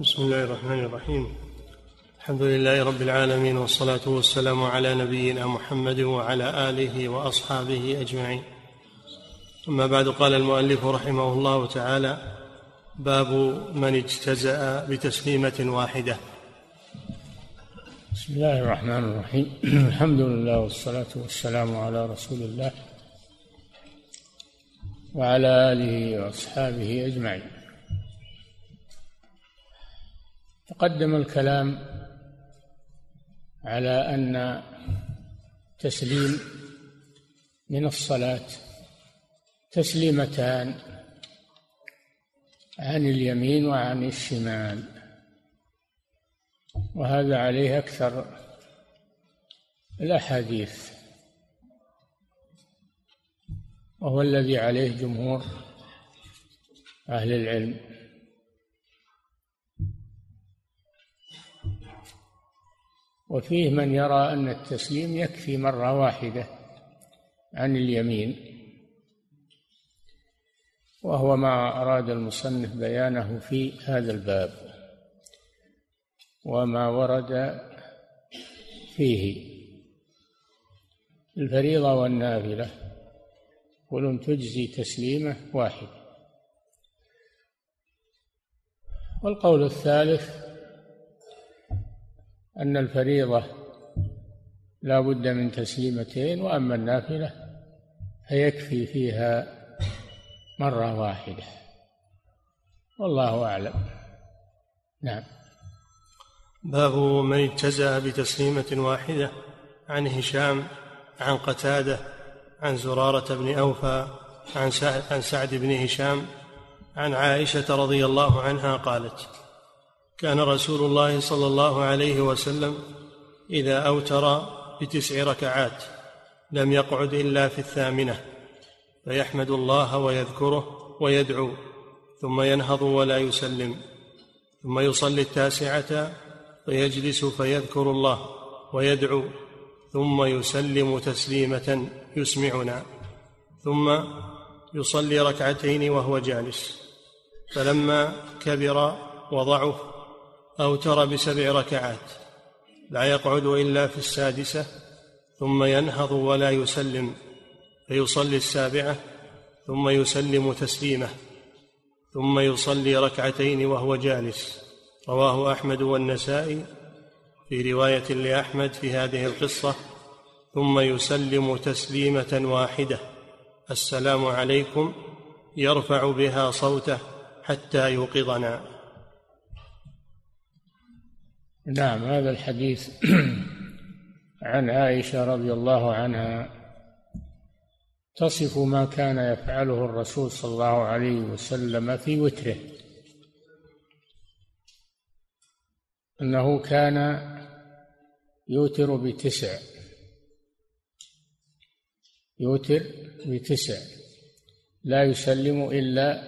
بسم الله الرحمن الرحيم. الحمد لله رب العالمين والصلاة والسلام على نبينا محمد وعلى آله وأصحابه أجمعين. أما بعد قال المؤلف رحمه الله تعالى باب من اجتزأ بتسليمة واحدة. بسم الله الرحمن الرحيم. الحمد لله والصلاة والسلام على رسول الله وعلى آله وأصحابه أجمعين. تقدم الكلام على أن تسليم من الصلاة تسليمتان عن اليمين وعن الشمال وهذا عليه أكثر الأحاديث وهو الذي عليه جمهور أهل العلم. وفيه من يرى أن التسليم يكفي مرة واحدة عن اليمين وهو ما أراد المصنف بيانه في هذا الباب وما ورد فيه. الفريضة والنافلة قل تجزي تسليمة واحدة والقول الثالث أن الفريضة لا بد من تسليمتين وأما النافلة فيكفي فيها مرة واحدة. والله أعلم. نعم. باب من اجتزأ بتسليمة واحدة عن هشام عن قتادة عن زرارة بن أوفى عن سعد, عن سعد بن هشام عن عائشة رضي الله عنها قالت كان رسول الله صلى الله عليه وسلم إذا أوتر بتسع ركعات لم يقعد إلا في الثامنة فيحمد الله ويذكره ويدعو ثم ينهض ولا يسلم ثم يصلي التاسعة فيجلس فيذكر الله ويدعو ثم يسلم تسليمة يسمعنا ثم يصلي ركعتين وهو جالس فلما كبر وضعف أوتر بسبع ركعات لا يقعد إلا في السادسة ثم ينهض ولا يسلم فيصلي السابعة ثم يسلم تسليمه ثم يصلي ركعتين وهو جالس. رواه أحمد والنسائي في رواية لأحمد في هذه القصة ثم يسلم تسليمة واحدة. السلام عليكم يرفع بها صوته حتى يوقظنا. نعم هذا الحديث عن عائشة رضي الله عنها. تصف ما كان يفعله الرسول صلى الله عليه وسلم في وتره. أنه كان يوتر بتسع. يوتر بتسع. لا يسلم إلا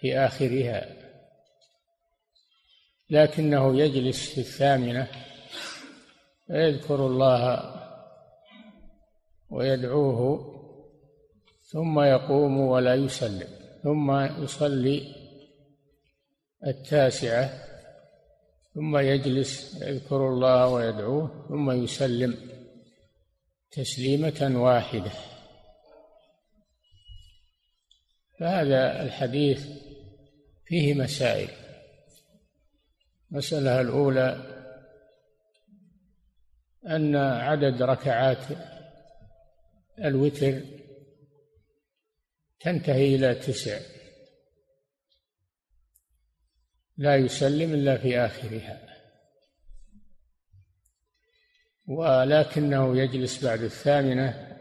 في آخرها. لكنه يجلس في الثامنة ويذكر الله ويدعوه ثم يقوم ولا يسلم ثم يصلي التاسعة ثم يجلس يذكر الله ويدعوه ثم يسلم تسليمة واحدة. فهذا الحديث فيه مسائل. المسألة الأولى أن عدد ركعات الوتر تنتهي إلى تسع. لا يسلم إلا في آخرها. ولكنه يجلس بعد الثامنة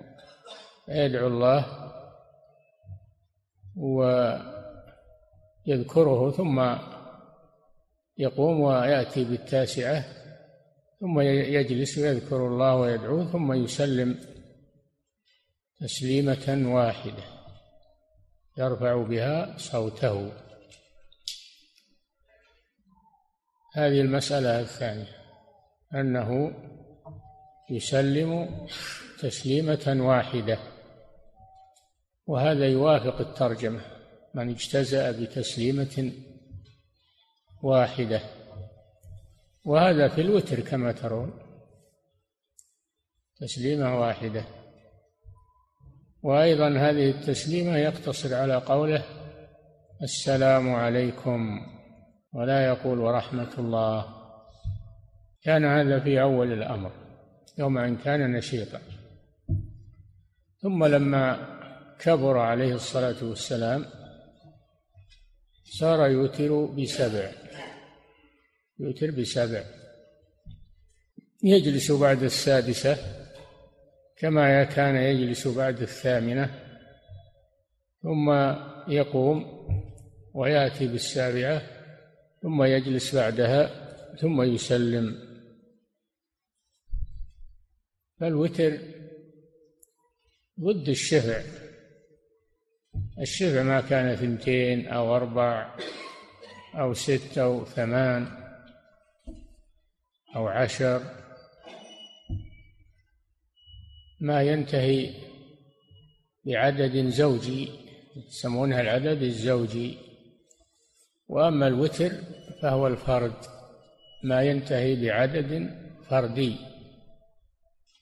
يدعو الله ويذكره ثم يقوم ويأتي بالتاسعة ثم يجلس ويذكر الله ويدعوه ثم يسلم تسليمة واحدة يرفع بها صوته. هذه المسألة الثانية أنه يسلم تسليمة واحدة وهذا يوافق الترجمة من اجتزأ بتسليمة واحدة. وهذا في الوتر كما ترون. تسليمة واحدة. وأيضا هذه التسليمة يقتصر على قوله السلام عليكم ولا يقول ورحمة الله. كان هذا في أول الأمر يوم أن كان نشيطا. ثم لما كبر عليه الصلاة والسلام صار يوتر بسبع. يوتر بسبع. يجلس بعد السادسة كما كان يجلس بعد الثامنة ثم يقوم ويأتي بالسابعة ثم يجلس بعدها ثم يسلم. فالوتر ضد الشفع. الشفع ما كان ثنتين أو أربع أو ست أو ثمان. أو عشر ما ينتهي بعدد زوجي يسمونها العدد الزوجي. وأما الوتر فهو الفرد ما ينتهي بعدد فردي.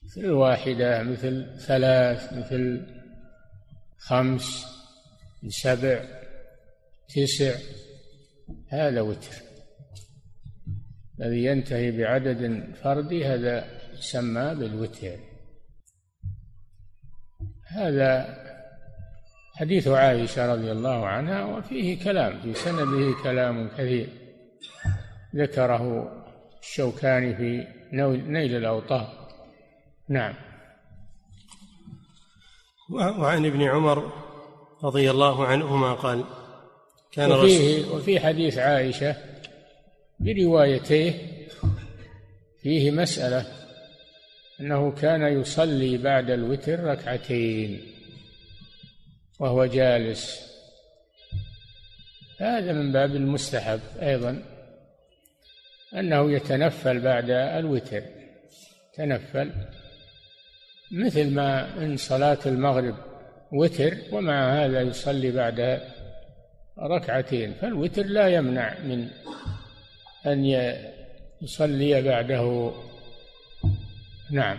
مثل واحدة مثل ثلاث مثل خمس سبع تسع هذا وتر. الذي ينتهي بعدد فردي هذا يسمى بالوتر. هذا حديث عائشة رضي الله عنها وفيه كلام في سنده كلام كثير. ذكره الشوكاني في نيل الأوطار نعم. وعن ابن عمر رضي الله عنهما قال كان وفيه وفي حديث عائشة بروايتيه فيه مسألة أنه كان يصلي بعد الوتر ركعتين وهو جالس. هذا من باب المستحب أيضا أنه يتنفل بعد الوتر. تنفل مثل ما إن صلاة المغرب وتر ومع هذا يصلي بعد ركعتين فالوتر لا يمنع من أن يصلي بعده. نعم.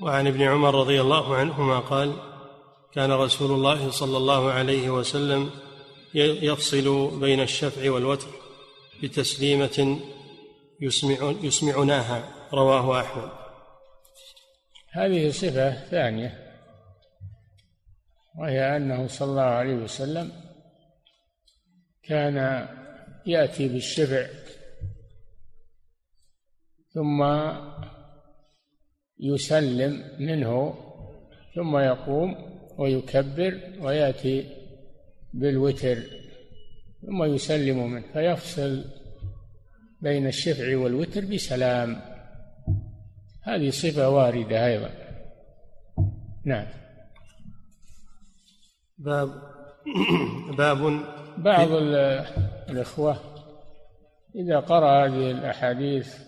وعن ابن عمر رضي الله عنهما قال كان رسول الله صلى الله عليه وسلم يفصل بين الشفع والوتر بتسليمة يسمع يسمعناها رواه أحمد. هذه صفة ثانية وهي أنه صلى الله عليه وسلم كان يأتي بالشفع. ثم يسلم منه ثم يقوم ويكبر ويأتي بالوتر ثم يسلم منه. فيفصل بين الشفع والوتر بسلام. هذه صفة واردة أيضا. نعم. باب باب بعض الإخوة إذا قرأ هذه الأحاديث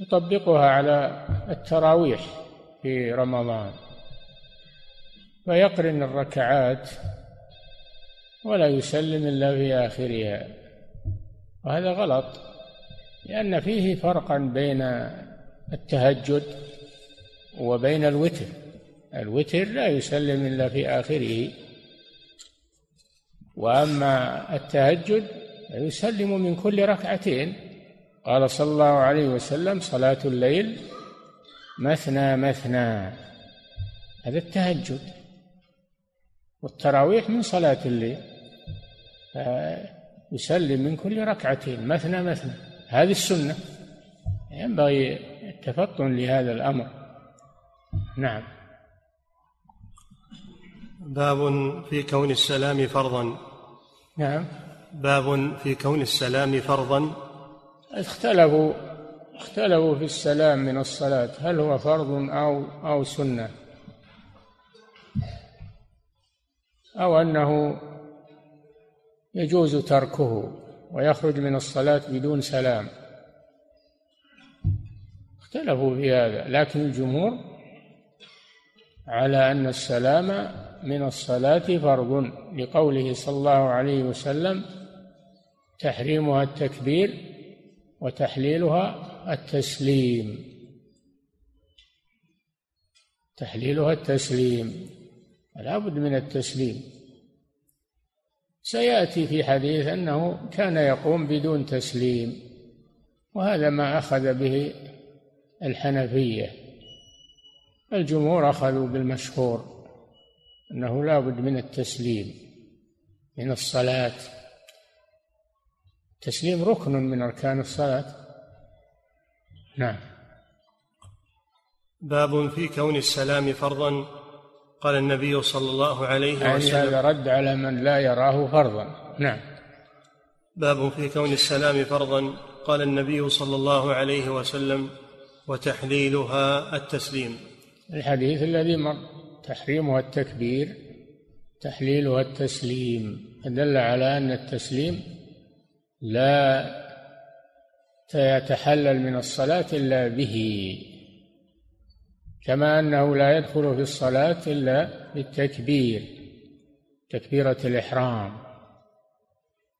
يطبقها على التراويح في رمضان فيقرن الركعات ولا يسلم إلا في آخرها وهذا غلط لأن فيه فرقا بين التهجد وبين الوتر الوتر لا يسلم إلا في آخره. وأما التهجد يسلم من كل ركعتين. قال صلى الله عليه وسلم صلاة الليل مثنى مثنى. هذا التهجد والتراويح من صلاة الليل. يسلم من كل ركعتين مثنى مثنى. هذه السنة. ينبغي التفطن لهذا الأمر. نعم. باب في كون السلام فرضا. نعم. باب في كون السلام فرضا. اختلفوا اختلفوا في السلام من الصلاة هل هو فرض أو أو سنة؟ أو أنه يجوز تركه ويخرج من الصلاة بدون سلام؟ اختلفوا في هذا لكن الجمهور على أن السلام من الصلاة فرض لقوله صلى الله عليه وسلم تحريمها التكبير وتحليلها التسليم. تحليلها التسليم. لا بد من التسليم. سيأتي في حديث أنه كان يقوم بدون تسليم وهذا ما أخذ به الحنفية. الجمهور أخذوا بالمشهور. أنه لا بد من التسليم من الصلاة. التسليم ركن من أركان الصلاة. نعم. باب في كون السلام فرضا. قال النبي صلى الله عليه يعني وسلم. هذا رد على من لا يراه فرضا. نعم. باب في كون السلام فرضا. قال النبي صلى الله عليه وسلم. وتحليلها التسليم. الحديث الذي مر تحريمها التكبير تحليلها التسليم دل على أن التسليم لا يتحلل من الصلاة إلا به كما أنه لا يدخل في الصلاة إلا بالتكبير تكبيرة الإحرام.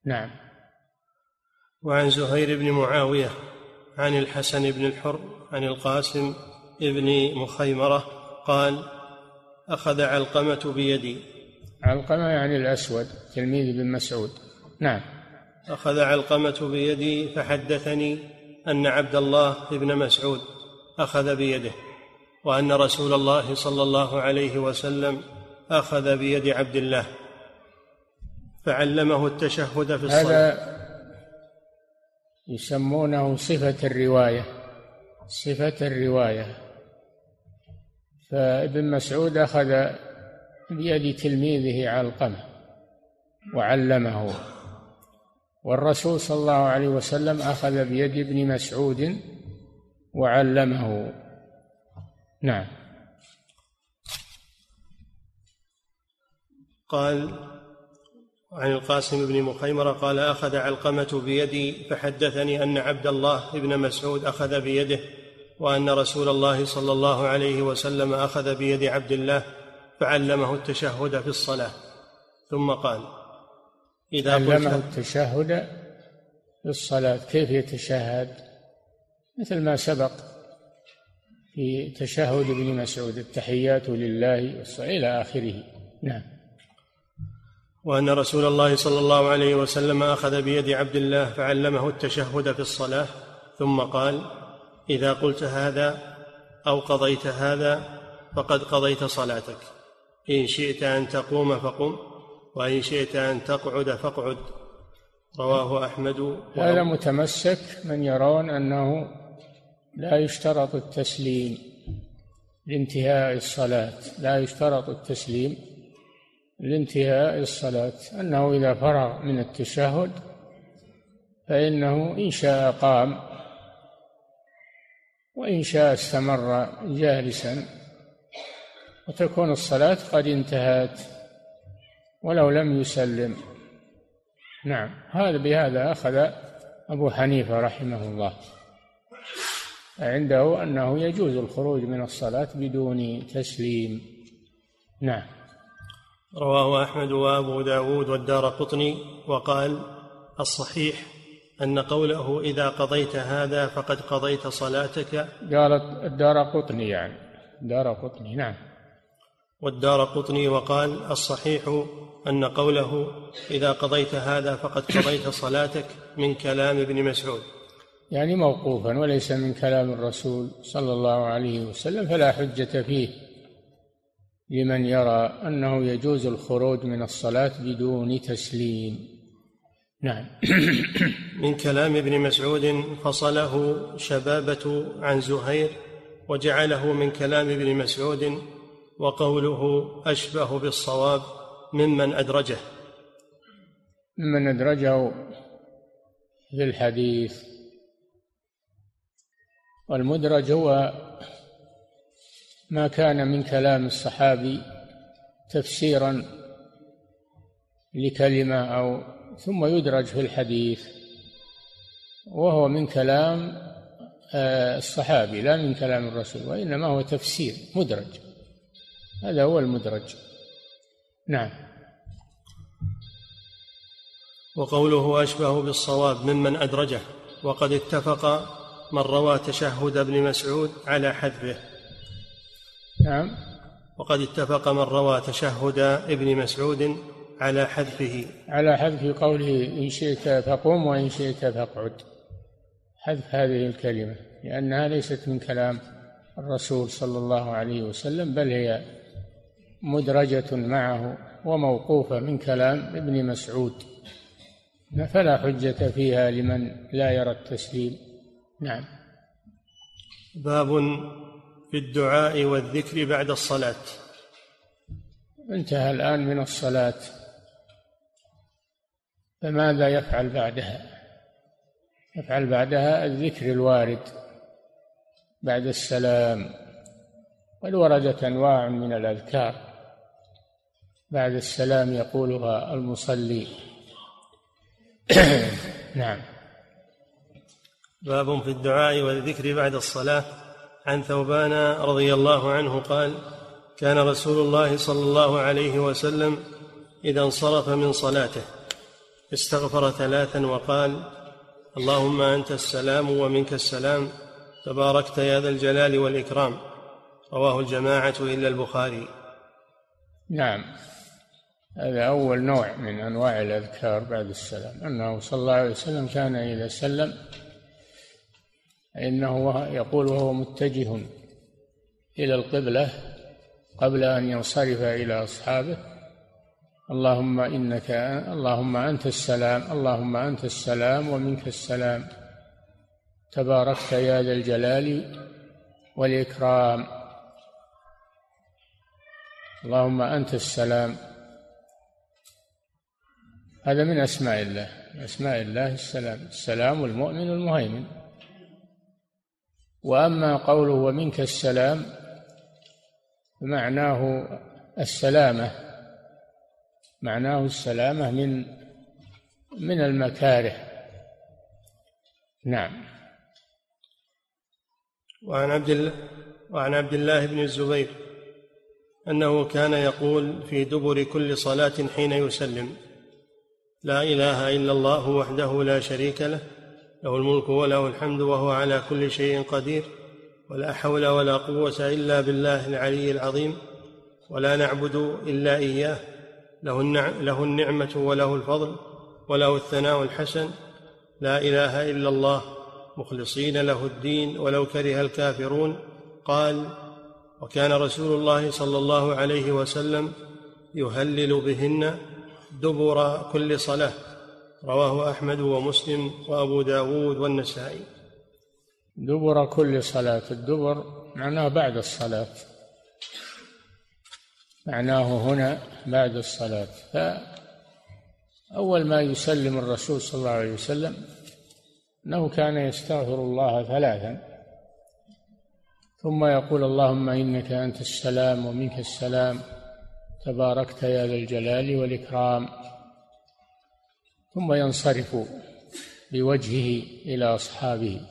نعم. وعن زهير بن معاوية عن الحسن بن الحر عن القاسم بن مخيمرة قال أخذ علقمة بيدي. علقمة يعني الأسود تلميذ بن مسعود. نعم. أخذ علقمة بيدي فحدثني أن عبد الله بن مسعود أخذ بيده وأن رسول الله صلى الله عليه وسلم أخذ بيد عبد الله فعلمه التشهد في الصلاه هذا يسمونه صفة الرواية. صفة الرواية. فابن مسعود أخذ بيد تلميذه علقمة وعلمه والرسول صلى الله عليه وسلم أخذ بيد ابن مسعود وعلمه. نعم. قال عن القاسم بن مخيمرة قال أخذ علقمة بيدي فحدثني أن عبد الله بن مسعود أخذ بيده وأن رسول الله صلى الله عليه وسلم أخذ بيد عبد الله فعلمه التشهد في الصلاة. ثم قال إذا علمه التشهد في الصلاة كيف يتشهد؟ مثل ما سبق في تشهد ابن مسعود التحيات لله إلى آخره. نعم. وأن رسول الله صلى الله عليه وسلم أخذ بيد عبد الله فعلمه التشهد في الصلاة. ثم قال إذا قلت هذا أو قضيت هذا فقد قضيت صلاتك. إن شئت أن تقوم فقم وإن شئت أن تقعد فاقعد. رواه أحمد هذا متمسك من يرون أنه لا يشترط التسليم لانتهاء الصلاة. لا يشترط التسليم لانتهاء الصلاة. أنه إذا فرغ من التشهد فإنه إن شاء قام. وإن شاء استمر جالسا وتكون الصلاة قد انتهت ولو لم يسلم. نعم هذا بهذا أخذ أبو حنيفة رحمه الله. عنده أنه يجوز الخروج من الصلاة بدون تسليم. نعم. رواه أحمد وأبو داود والدار قطني وقال الصحيح أن قوله إذا قضيت هذا فقد قضيت صلاتك قالت الدار قطني يعني. دار قطني نعم. والدار قطني وقال الصحيح أن قوله إذا قضيت هذا فقد قضيت صلاتك من كلام ابن مسعود. يعني موقوفا وليس من كلام الرسول صلى الله عليه وسلم فلا حجة فيه. لمن يرى أنه يجوز الخروج من الصلاة بدون تسليم. نعم. من كلام ابن مسعود فصله شبابة عن زهير وجعله من كلام ابن مسعود وقوله أشبه بالصواب ممن أدرجه. ممن أدرجه في الحديث. والمدرج هو ما كان من كلام الصحابي تفسيرا لكلمة أو ثم يدرج في الحديث وهو من كلام آه، الصحابي لا من كلام الرسول وإنما هو تفسير مدرج. هذا هو المدرج. نعم. وقوله أشبه بالصواب ممن أدرجه وقد اتفق من روى تشهد ابن مسعود على حذفه. نعم. وقد اتفق من روى تشهد ابن مسعود على حذفه. على حذف قوله إن شئت فقم وإن شئت فاقعد حذف هذه الكلمة لأنها ليست من كلام الرسول صلى الله عليه وسلم بل هي مدرجة معه وموقوفة من كلام ابن مسعود. فلا حجة فيها لمن لا يرى التسليم. نعم. باب في الدعاء والذكر بعد الصلاة. انتهى الآن من الصلاة. فماذا يفعل بعدها؟ يفعل بعدها الذكر الوارد بعد السلام قد وردت أنواع من الأذكار. بعد السلام يقولها المصلي. نعم. باب في الدعاء والذكر بعد الصلاة. عن ثوبان رضي الله عنه قال كان رسول الله صلى الله عليه وسلم إذا انصرف من صلاته. استغفر ثلاثا وقال اللهم أنت السلام ومنك السلام تباركت يا ذا الجلال والإكرام. رواه الجماعة إلا البخاري. نعم. هذا أول نوع من أنواع الأذكار بعد السلام. أنه صلى الله عليه وسلم كان إذا سلم انه يقول وهو متجه إلى القبلة قبل أن ينصرف إلى أصحابه. اللهم إنك اللهم أنت السلام اللهم أنت السلام ومنك السلام. تباركت يا ذا الجلال والإكرام. اللهم أنت السلام. هذا من أسماء الله أسماء الله السلام السلام المؤمن المهيمن. وأما قوله ومنك السلام فمعناه السلامة. معناه السلامة من من المكاره. نعم. وعن عبد الله وعن عبد الله بن الزبير أنه كان يقول في دبر كل صلاة حين يسلم لا إله إلا الله وحده لا شريك له له الملك وله الحمد وهو على كل شيء قدير ولا حول ولا قوة إلا بالله العلي العظيم ولا نعبد إلا إياه له, له النعمة وله الفضل وله الثناء الحسن. لا إله إلا الله. مخلصين له الدين ولو كره الكافرون. قال وكان رسول الله صلى الله عليه وسلم يهلل بهن دبر كل صلاة. رواه أحمد ومسلم وأبو داود والنسائي. دبر كل صلاة. الدبر معناه بعد الصلاة. معناه هنا بعد الصلاة. فأول ما يسلم الرسول صلى الله عليه وسلم أنه كان يستغفر الله ثلاثا. ثم يقول اللهم إنك أنت السلام ومنك السلام تباركت يا ذا الجلال والإكرام. ثم ينصرف بوجهه إلى أصحابه.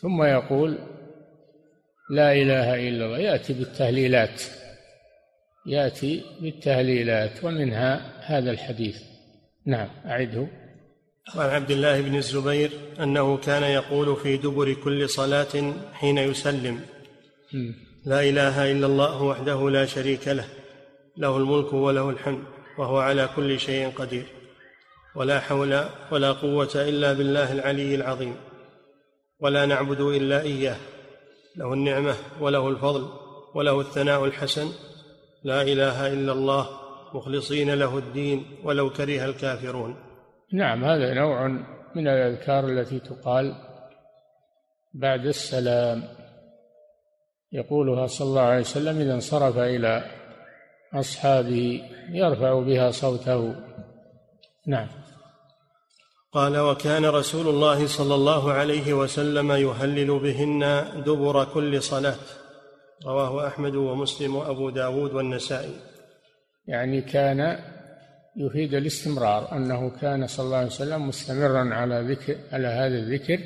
ثم يقول لا إله إلا الله يأتي بالتهليلات. يأتي بالتهليلات ومنها هذا الحديث. نعم أعده. وعن عبد الله بن الزبير أنه كان يقول في دبر كل صلاة حين يسلم. لا إله إلا الله وحده لا شريك له له الملك وله الحمد وهو على كل شيء قدير. ولا حول ولا قوة إلا بالله العلي العظيم. ولا نعبد إلا إياه له النعمة وله الفضل وله الثناء الحسن. لا إله إلا الله مخلصين له الدين ولو كره الكافرون. نعم هذا نوع من الأذكار التي تقال بعد السلام. يقولها صلى الله عليه وسلم إذا انصرف إلى أصحابه يرفع بها صوته. نعم. قال وكان رسول الله صلى الله عليه وسلم يهلل بهن دبر كل صلاة. رواه أحمد ومسلم وأبو داود والنسائي. يعني كان يفيد الاستمرار أنه كان صلى الله عليه وسلم مستمرا على ذكر على هذا الذكر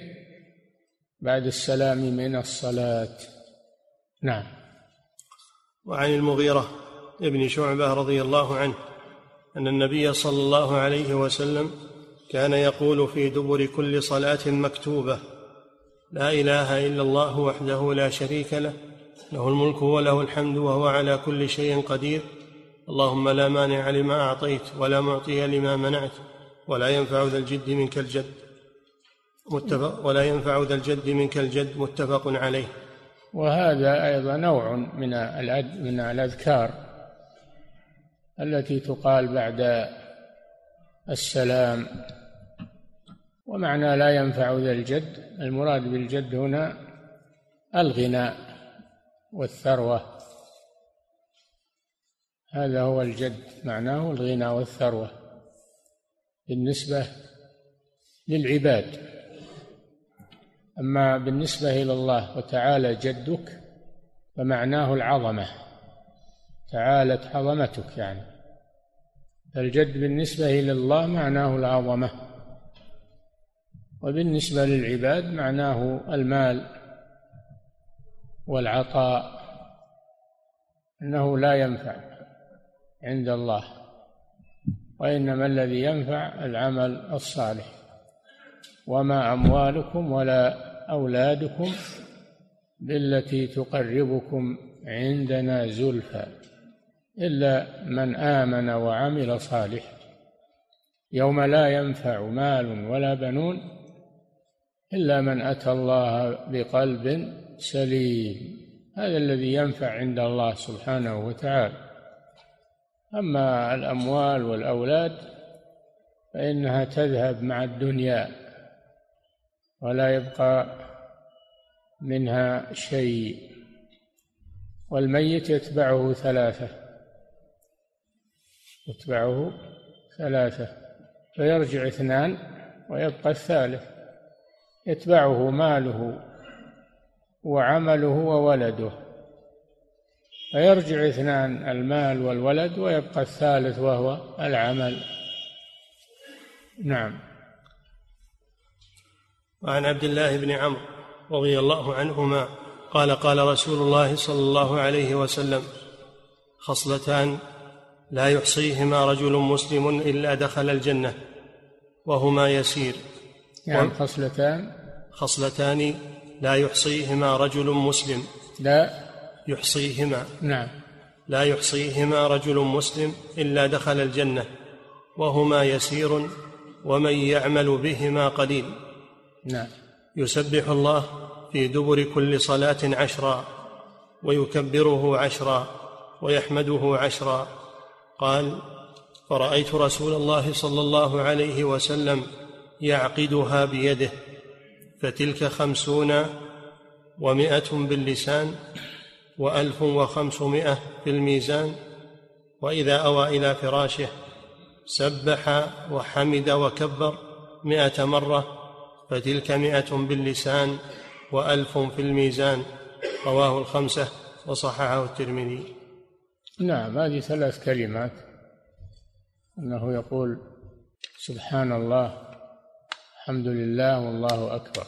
بعد السلام من الصلاة. نعم. وعن المغيرة ابن شعبة رضي الله عنه أن النبي صلى الله عليه وسلم كان يقول في دبر كل صلاة مكتوبة لا إله إلا الله وحده لا شريك له له الملك وله الحمد وهو على كل شيء قدير. اللهم لا مانع لما أعطيت ولا معطي لما منعت ولا ينفع ذا الجد منك الجد. متفق ولا ينفع ذا الجد منك الجد. متفق عليه. وهذا أيضا نوع من من الأذكار التي تقال بعد السلام. ومعنى لا ينفع ذا الجد المراد بالجد هنا الغنى والثروة. هذا هو الجد معناه الغنى والثروة. بالنسبة للعباد. أما بالنسبة إلى الله وتعالى جدك فمعناه العظمة. تعالت عظمتك يعني. فالجد بالنسبة إلى الله معناه العظمة. وبالنسبة للعباد معناه المال. والعطاء إنه لا ينفع عند الله وإنما الذي ينفع العمل الصالح. وما أموالكم ولا أولادكم بالتي تقربكم عندنا زلفى إلا من آمن وعمل صالحا يوم لا ينفع مال ولا بنون إلا من أتى الله بقلب سليم. هذا الذي ينفع عند الله سبحانه وتعالى. أما الأموال والأولاد فإنها تذهب مع الدنيا ولا يبقى منها شيء. والميت يتبعه ثلاثة يتبعه ثلاثة فيرجع اثنان ويبقى الثالث. يتبعه ماله وعمله وولده فيرجع اثنان المال والولد ويبقى الثالث وهو العمل. نعم. وعن عبد الله بن عمرو رضي الله عنهما قال قال رسول الله صلى الله عليه وسلم خصلتان لا يحصيهما رجل مسلم إلا دخل الجنة وهما يسير. يعني خصلتان؟ خصلتان لا يحصيهما رجل مسلم. لا. يحصيهما. نعم. لا يحصيهما رجل مسلم إلا دخل الجنة وهما يسير ومن يعمل بهما قليل. نعم. يسبح الله في دبر كل صلاة عشرا ويكبره عشرا ويحمده عشرا. قال فرأيت رسول الله صلى الله عليه وسلم يعقدها بيده فتلك خمسون ومائة باللسان وألف وخمسمائة في الميزان وإذا أوى إلى فراشه سبح وحمد وكبر مائة مرة فتلك مائة باللسان وألف في الميزان. رواه الخمسة وصححه الترمذي. نعم هذه ثلاث كلمات. أنه يقول سبحان الله الحمد لله والله أكبر.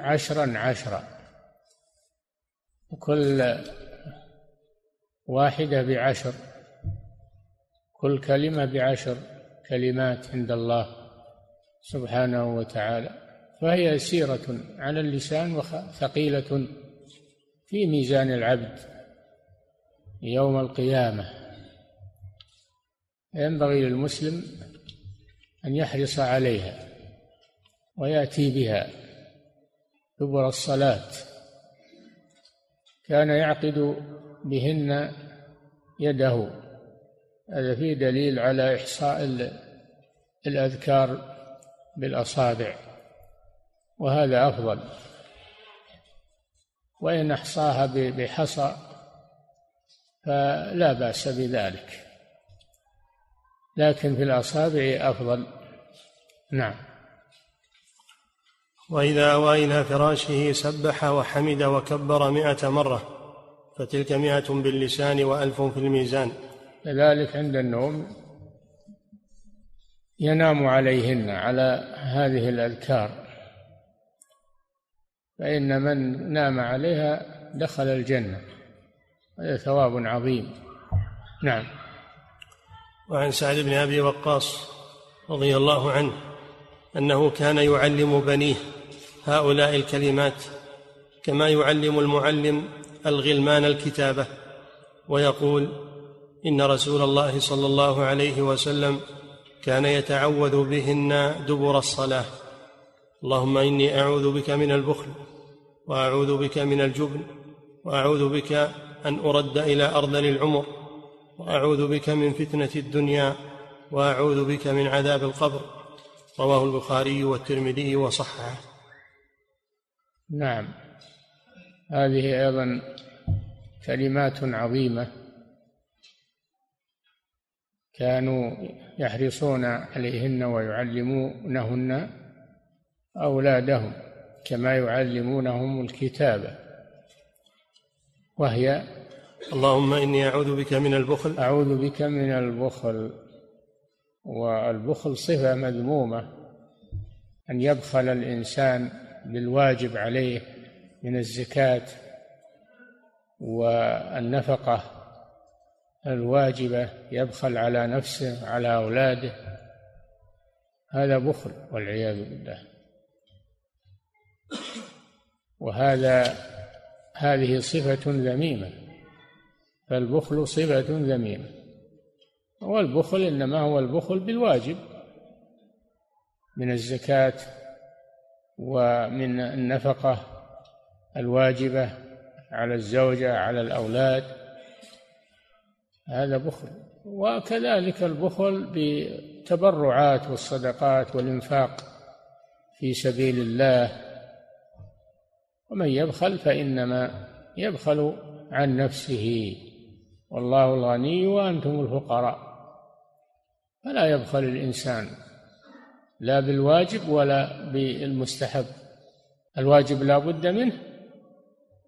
عشرا عشرا. وكل واحدة بعشر كل كلمة بعشر كلمات عند الله سبحانه وتعالى. فهي يسيرة على اللسان وثقيلة في ميزان العبد يوم القيامة. ينبغي للمسلم أن يحرص عليها ويأتي بها دبر الصلاة. كان يعقد بهن يده. هذا فيه دليل على إحصاء الأذكار بالأصابع وهذا أفضل. وإن أحصاها بحصى فلا بأس بذلك. لكن في الأصابع أفضل. نعم. وإذا أوى إلى فراشه سبح وحمد وكبر مائة مرة فتلك مائة باللسان وألف في الميزان. كذلك عند النوم ينام عليهن على هذه الأذكار. فإن من نام عليها دخل الجنة هذا ثواب عظيم. نعم. وعن سعد بن أبي وقاص رضي الله عنه أنه كان يعلم بنيه هؤلاء الكلمات كما يعلم المعلم الغلمان الكتابة ويقول إن رسول الله صلى الله عليه وسلم كان يتعوذ بهن دبر الصلاة. اللهم إني أعوذ بك من البخل وأعوذ بك من الجبن وأعوذ بك أن أرد إلى أرذل العمر وأعوذ بك من فتنة الدنيا وأعوذ بك من عذاب القبر. رواه البخاري والترمذي وصححه. نعم. هذه أيضا كلمات عظيمة كانوا يحرصون عليهن ويعلمونهن أولادهم كما يعلمونهم الكتابه وهي اللهم إني أعوذ بك من البخل. أعوذ بك من البخل. والبخل صفة مذمومة أن يبخل الإنسان بالواجب عليه من الزكاة والنفقة الواجبة يبخل على نفسه على أولاده. هذا بخل والعياذ بالله. وهذا هذه صفة ذميمة. فالبخل صفه ذميمة. والبخل إنما هو البخل بالواجب. من الزكاة ومن النفقة الواجبة على الزوجة على الأولاد. هذا بخل. وكذلك البخل بالتبرعات والصدقات والإنفاق في سبيل الله. ومن يبخل فإنما يبخل عن نفسه. والله الغني وأنتم الفقراء. فلا يبخل الإنسان لا بالواجب ولا بالمستحب. الواجب لا بد منه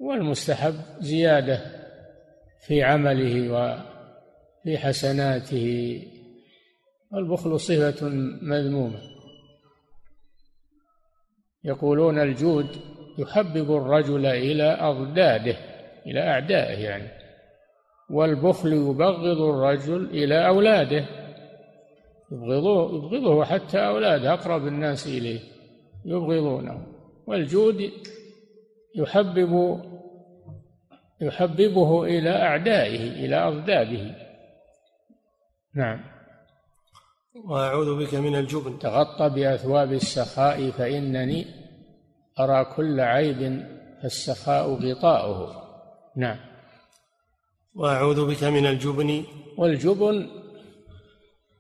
والمستحب زيادة في عمله وفي حسناته. البخل صفة مذمومة. يقولون الجود يحبب الرجل إلى أضداده إلى أعدائه يعني. والبخل يبغض الرجل إلى أولاده. يبغضوه يبغضه حتى أولاده أقرب الناس إليه. يبغضونه. والجود يحبب يحببه إلى أعدائه إلى أضداده نعم. وأعوذ بك من الجبن. تغطى بأثواب السخاء فإنني أرى كل عيب فالسخاء غطاؤه. نعم. وأعوذ بك من الجبن. والجبن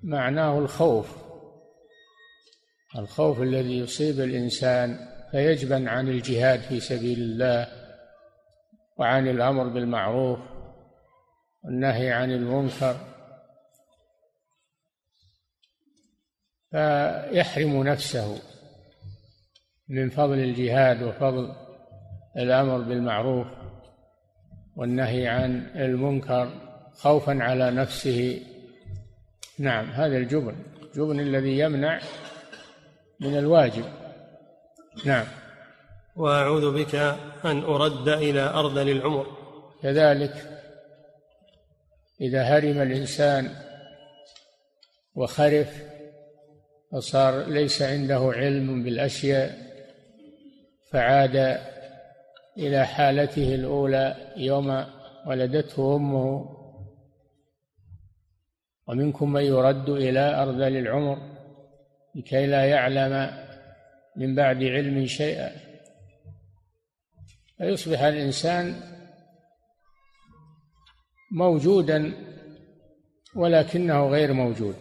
معناه الخوف. الخوف الذي يصيب الإنسان فيجبن عن الجهاد في سبيل الله وعن الأمر بالمعروف والنهي عن المنكر. فيحرم نفسه من فضل الجهاد وفضل الأمر بالمعروف. والنهي عن المنكر خوفا على نفسه. نعم هذا الجبن الجبن الذي يمنع من الواجب. نعم. وأعوذ بك أن أرد إلى أرذل العمر كذلك إذا هرم الإنسان وخرف وصار ليس عنده علم بالأشياء فعاد إلى حالته الأولى يوم ولدته أمه. ومنكم من يرد إلى أرذل العمر لكي لا يعلم من بعد علم شيئا. فيصبح الإنسان موجودا ولكنه غير موجود.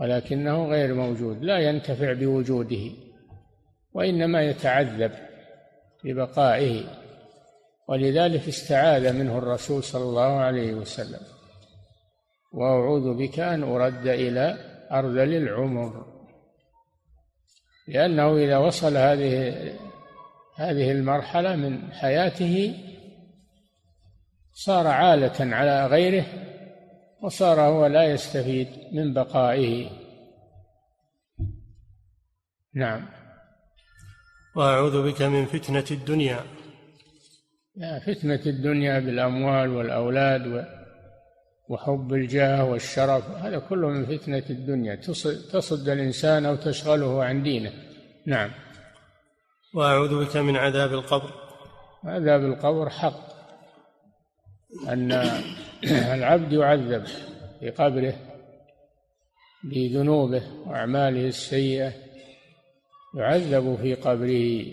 ولكنه غير موجود لا ينتفع بوجوده وإنما يتعذب. ببقائه ولذلك استعاذ منه الرسول صلى الله عليه وسلم. وأعوذ بك أن أرد إلى أرذل العمر لأنه إذا وصل هذه هذه المرحلة من حياته صار عالة على غيره وصار هو لا يستفيد من بقائه. نعم. وأعوذ بك من فتنة الدنيا. فتنة الدنيا بالأموال والأولاد وحب الجاه والشرف هذا كله من فتنة الدنيا. تصد الإنسان أو تشغله عن دينه. نعم. وأعوذ بك من عذاب القبر. عذاب القبر حق. أن العبد يعذب في قبره بذنوبه وأعماله السيئة. يعذب في قبره.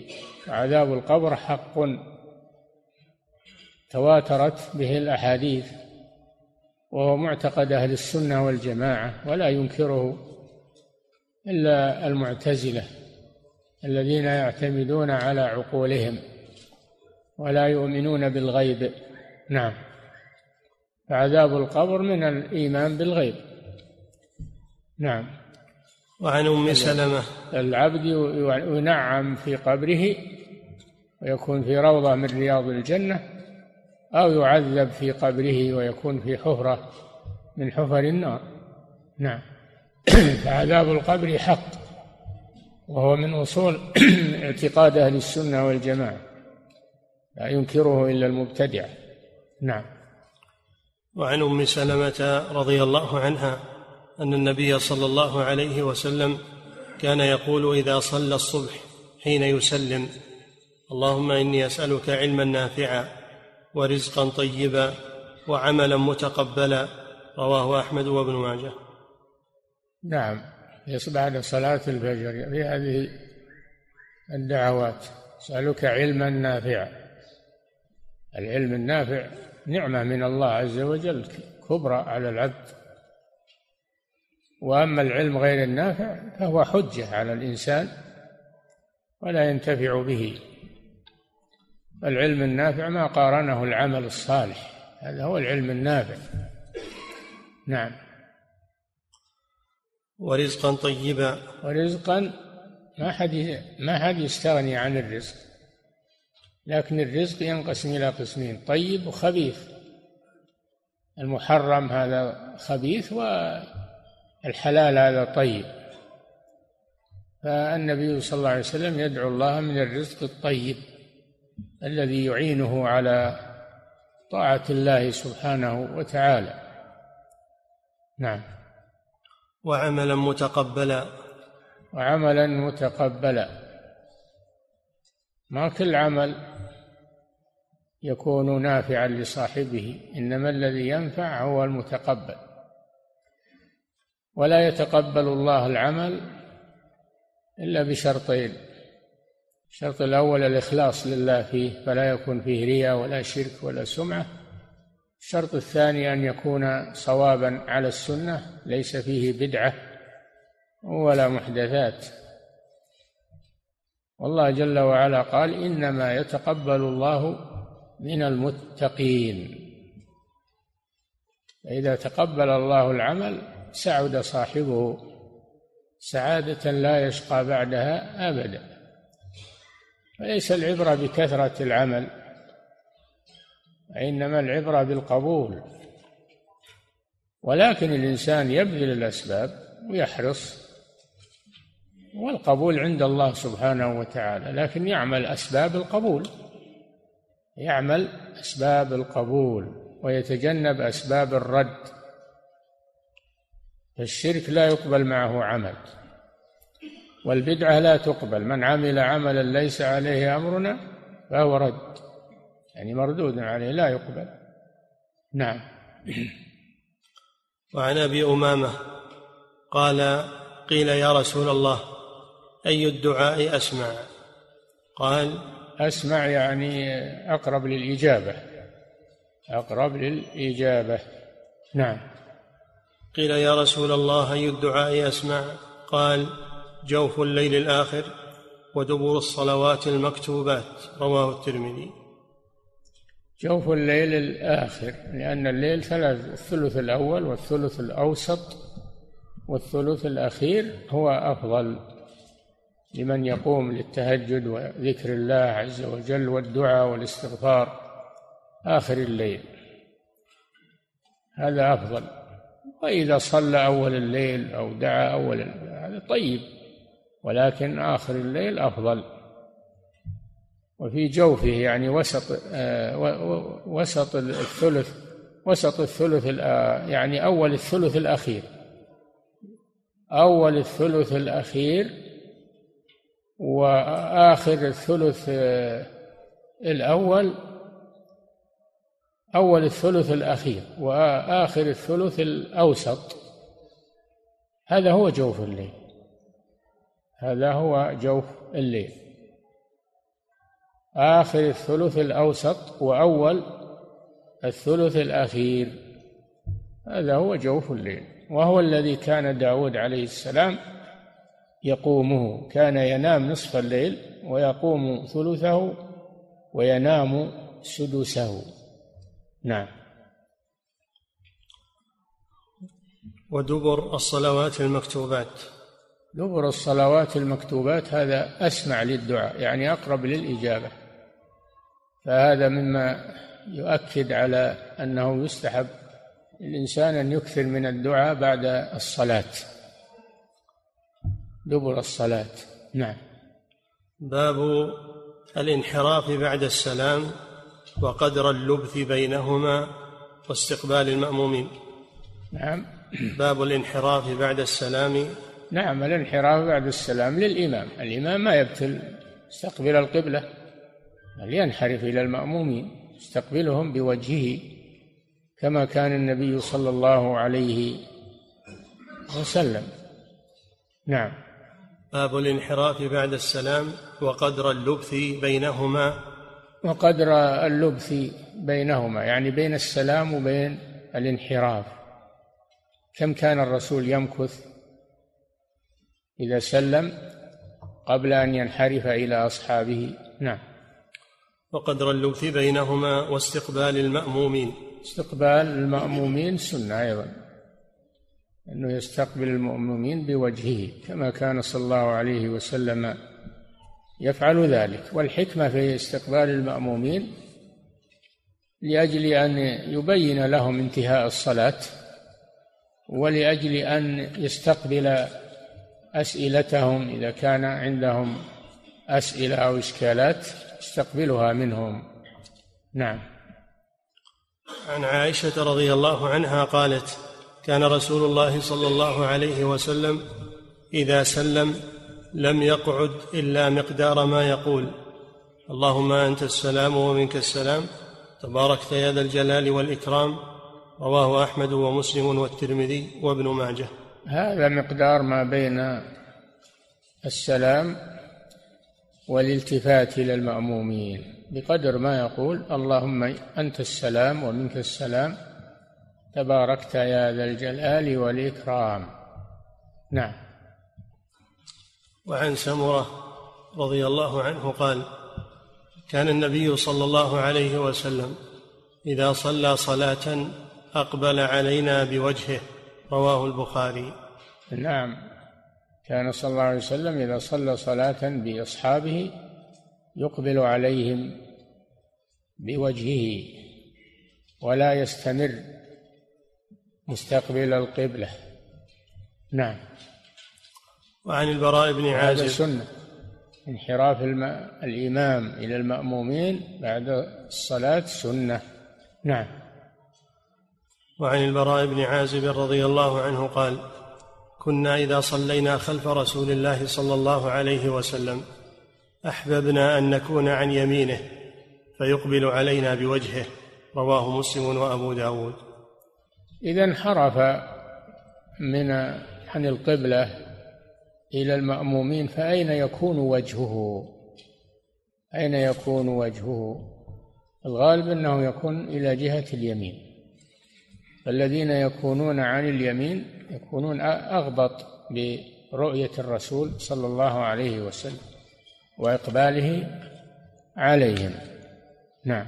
وعذاب القبر حق. تواترت به الأحاديث وهو معتقد أهل السنة والجماعة ولا ينكره إلا المعتزلة الذين يعتمدون على عقولهم ولا يؤمنون بالغيب. نعم. فعذاب القبر من الإيمان بالغيب. نعم. وعن أم سلمة. العبد ينعم في قبره ويكون في روضة من رياض الجنة أو يعذب في قبره ويكون في حفرة من حفر النار. نعم. فعذاب القبر حق وهو من أصول اعتقاد أهل السنة والجماعة. لا ينكره إلا المبتدع. نعم. وعن أم سلمة رضي الله عنها. أن النبي صلى الله عليه وسلم كان يقول إذا صلى الصبح حين يسلم اللهم إني أسألك علما نافعا ورزقا طيبا وعملا متقبلا رواه أحمد وابن ماجه. نعم بعد صلاة الفجر. في هذه الدعوات أسألك علما نافعا. العلم النافع نعمة من الله عز وجل كبرى على العبد. وأما العلم غير النافع فهو حجة على الإنسان ولا ينتفع به. العلم النافع ما قارنه العمل الصالح هذا هو العلم النافع. نعم. ورزقا طيبا. ورزقا ما حد ما حد يستغني عن الرزق لكن الرزق ينقسم إلى قسمين طيب وخبيث. المحرم هذا خبيث والحلال هذا طيب. فالنبي صلى الله عليه وسلم يدعو الله من الرزق الطيب الذي يعينه على طاعة الله سبحانه وتعالى. نعم. وعملا متقبلا. وعملا متقبلا. ما كل عمل يكون نافعا لصاحبه إنما الذي ينفع هو المتقبل. ولا يتقبل الله العمل إلا بشرطين. الشرط الأول الإخلاص لله فيه فلا يكون فيه رياء ولا شرك ولا سمعة. الشرط الثاني أن يكون صوابا على السنة ليس فيه بدعة ولا محدثات. والله جل وعلا قال إنما يتقبل الله من المتقين. فإذا تقبل الله العمل سعد صاحبه سعادة لا يشقى بعدها أبدا. فليس العبرة بكثرة العمل وإنما العبرة بالقبول. ولكن الإنسان يبذل الأسباب ويحرص والقبول عند الله سبحانه وتعالى لكن يعمل أسباب القبول. يعمل أسباب القبول ويتجنب أسباب الرد. فالشرك لا يقبل معه عمل والبدعة لا تقبل. من عمل عملا ليس عليه أمرنا فهو رد يعني مردود عليه لا يقبل. نعم. وعن أبي أمامة قال قيل يا رسول الله أي الدعاء أسمع؟ قال أسمع يعني أقرب للإجابة أقرب للإجابة. نعم. قيل يا رسول الله أي الدعاء أسمع؟ قال جوف الليل الآخر ودبور الصلوات المكتوبات رواه الترمذي. جوف الليل الآخر لأن الليل ثلاث الثلث الأول والثلث الأوسط والثلث الأخير هو أفضل لمن يقوم للتهجد وذكر الله عز وجل والدعاء والاستغفار آخر الليل. هذا أفضل. وإذا صلى أول الليل أو دعا أول هذا طيب ولكن آخر الليل أفضل. وفي جوفه يعني وسط آه وسط الثلث وسط الثلث يعني أول الثلث الأخير. أول الثلث الأخير وآخر الثلث الأول أول الثلث الأخير وآخر الثلث الأوسط. هذا هو جوف الليل. هذا هو جوف الليل. آخر الثلث الأوسط وأول الثلث الأخير. هذا هو جوف الليل. وهو الذي كان داود عليه السلام يقومه. كان ينام نصف الليل ويقوم ثلثه وينام سدسه. نعم. ودبر الصلوات المكتوبات. دبر الصلوات المكتوبات هذا أسمع للدعاء يعني أقرب للإجابة. فهذا مما يؤكد على أنه يستحب الإنسان أن يكثر من الدعاء بعد الصلاة. دبر الصلاة. نعم. باب الانحراف بعد السلام. وقدر اللبث بينهما واستقبال المأمومين. نعم. باب الانحراف بعد السلام. نعم الانحراف بعد السلام للإمام. الإمام ما يبتل يستقبل القبلة بل ينحرف إلى المأمومين يستقبلهم بوجهه كما كان النبي صلى الله عليه وسلم. نعم. باب الانحراف بعد السلام وقدر اللبث بينهما وقدر اللبث بينهما يعني بين السلام وبين الانحراف. كم كان الرسول يمكث إذا سلم قبل أن ينحرف إلى أصحابه؟ نعم. وقدر اللبث بينهما واستقبال المأمومين. استقبال المأمومين سنة أيضا. أنه يستقبل المأمومين بوجهه كما كان صلى الله عليه وسلم يفعل ذلك. والحكمة في استقبال المأمومين لأجل أن يبين لهم انتهاء الصلاة ولأجل أن يستقبل أسئلتهم إذا كان عندهم أسئلة أو إشكالات يستقبلها منهم. نعم. عن عائشة رضي الله عنها قالت كان رسول الله صلى الله عليه وسلم إذا سلم لم يقعد إلا مقدار ما يقول. اللهم أنت السلام ومنك السلام. تباركت يا ذا الجلال والإكرام. رواه أحمد ومسلم والترمذي وابن ماجه. هذا مقدار ما بين السلام والالتفات إلى المأمومين. بقدر ما يقول اللهم أنت السلام ومنك السلام. تباركت يا ذا الجلال والإكرام. نعم. وعن سمرة رضي الله عنه قال كان النبي صلى الله عليه وسلم إذا صلى صلاة أقبل علينا بوجهه رواه البخاري. نعم. كان صلى الله عليه وسلم إذا صلى صلاة بأصحابه يقبل عليهم بوجهه ولا يستمر مستقبل القبلة. نعم. وعن البراء بن عازب. هذا سنة. انحراف الإمام إلى المأمومين بعد الصلاة سنة. نعم. وعن البراء بن عازب رضي الله عنه قال كنا إذا صلينا خلف رسول الله صلى الله عليه وسلم أحببنا أن نكون عن يمينه فيقبل علينا بوجهه. رواه مسلم وأبو داود. إذا انحرف من عن القبلة إلى المأمومين فأين يكون وجهه؟ أين يكون وجهه؟ الغالب أنه يكون إلى جهة اليمين. الذين يكونون عن اليمين يكونون أغبط برؤية الرسول صلى الله عليه وسلم وإقباله عليهم. نعم.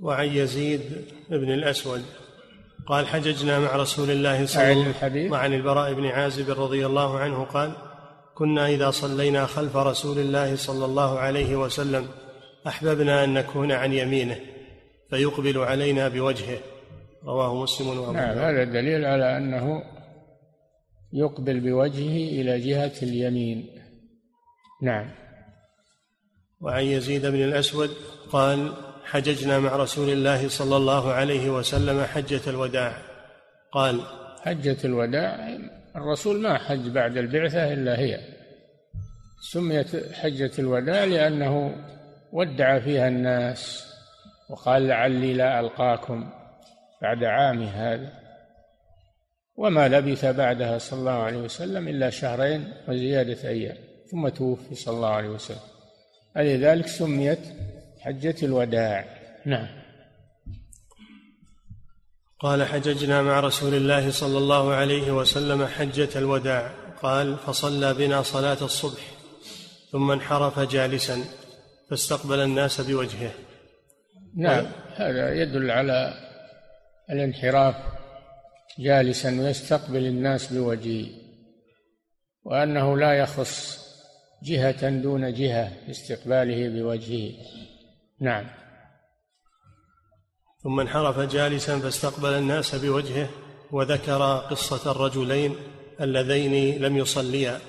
وعن يزيد بن الأسود. قال حججنا مع رسول الله صلى الله عليه وسلم وعن البراء بن عازب رضي الله عنه قال كنا إذا صلينا خلف رسول الله صلى الله عليه وسلم أحببنا أن نكون عن يمينه فيقبل علينا بوجهه. رواه مسلم وأبو نعم هذا دليل على أنه يقبل بوجهه إلى جهة اليمين. نعم. وعن يزيد بن الأسود قال حججنا مع رسول الله صلى الله عليه وسلم حجة الوداع. قال حجة الوداع الرسول ما حج بعد البعثة إلا هي. سميت حجة الوداع لأنه ودع فيها الناس وقال لعلي لا ألقاكم بعد عامي هذا. وما لبث بعدها صلى الله عليه وسلم إلا شهرين وزيادة أيام ثم توفي صلى الله عليه وسلم. فلذلك سميت حجة الوداع. نعم. قال حججنا مع رسول الله صلى الله عليه وسلم حجة الوداع. قال فصلى بنا صلاة الصبح ثم انحرف جالسا فاستقبل الناس بوجهه. نعم هذا يدل على الانحراف جالسا ويستقبل الناس بوجهه وأنه لا يخص جهة دون جهة في استقباله بوجهه. نعم. ثم انحرف جالسا فاستقبل الناس بوجهه وذكر قصة الرجلين اللذين لم يصليا.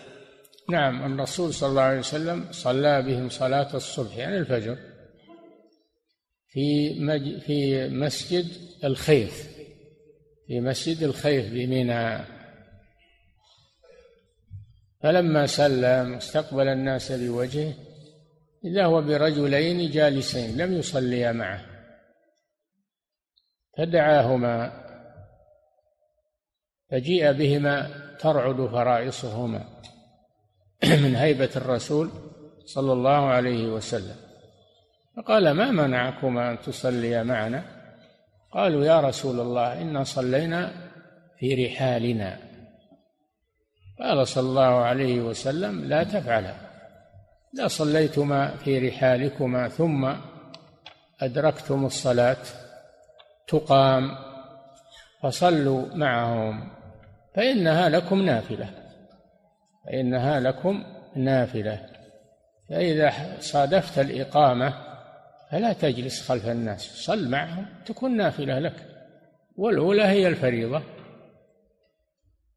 نعم الرسول صلى الله عليه وسلم صلى بهم صلاة الصبح يعني الفجر في مج... في مسجد الخيف في مسجد الخيف بمنى. فلما سلم استقبل الناس بوجهه إذا هو برجلين جالسين لم يصليا معه. فدعاهما فجيء بهما ترعد فرائصهما من هيبة الرسول صلى الله عليه وسلم. فقال ما منعكما أن تصليا معنا؟ قالوا يا رسول الله إنا صلينا في رحالنا. قال صلى الله عليه وسلم لا تفعلا إذا صليتما في رحالكما ثم أدركتم الصلاة تقام فصلوا معهم فإنها لكم نافلة فإنها لكم نافلة. فإذا صادفت الإقامة فلا تجلس خلف الناس صل معهم تكون نافلة لك. والأولى هي الفريضة.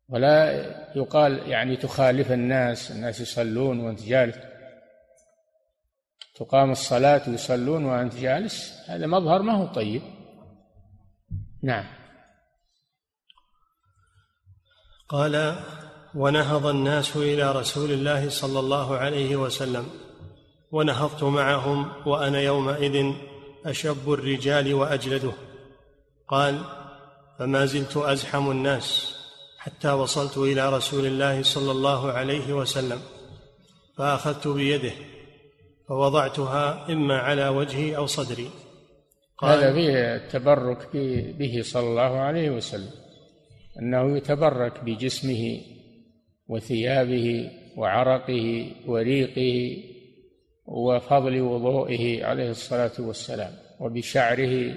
ولا يقال يعني تخالف الناس الناس يصلون وانت جالس. تقام الصلاة ويصلون وأنت جالس هذا مظهر ما هو طيب. نعم. قال ونهض الناس إلى رسول الله صلى الله عليه وسلم ونهضت معهم وأنا يومئذ أشب الرجال وأجلده. قال فما زلت أزحم الناس حتى وصلت إلى رسول الله صلى الله عليه وسلم فأخذت بيده فوضعتها إما على وجهي أو صدري. قال هذا فيه التبرك به صلى الله عليه وسلم أنه يتبرك بجسمه وثيابه وعرقه وريقه وفضل وضوئه عليه الصلاة والسلام وبشعره.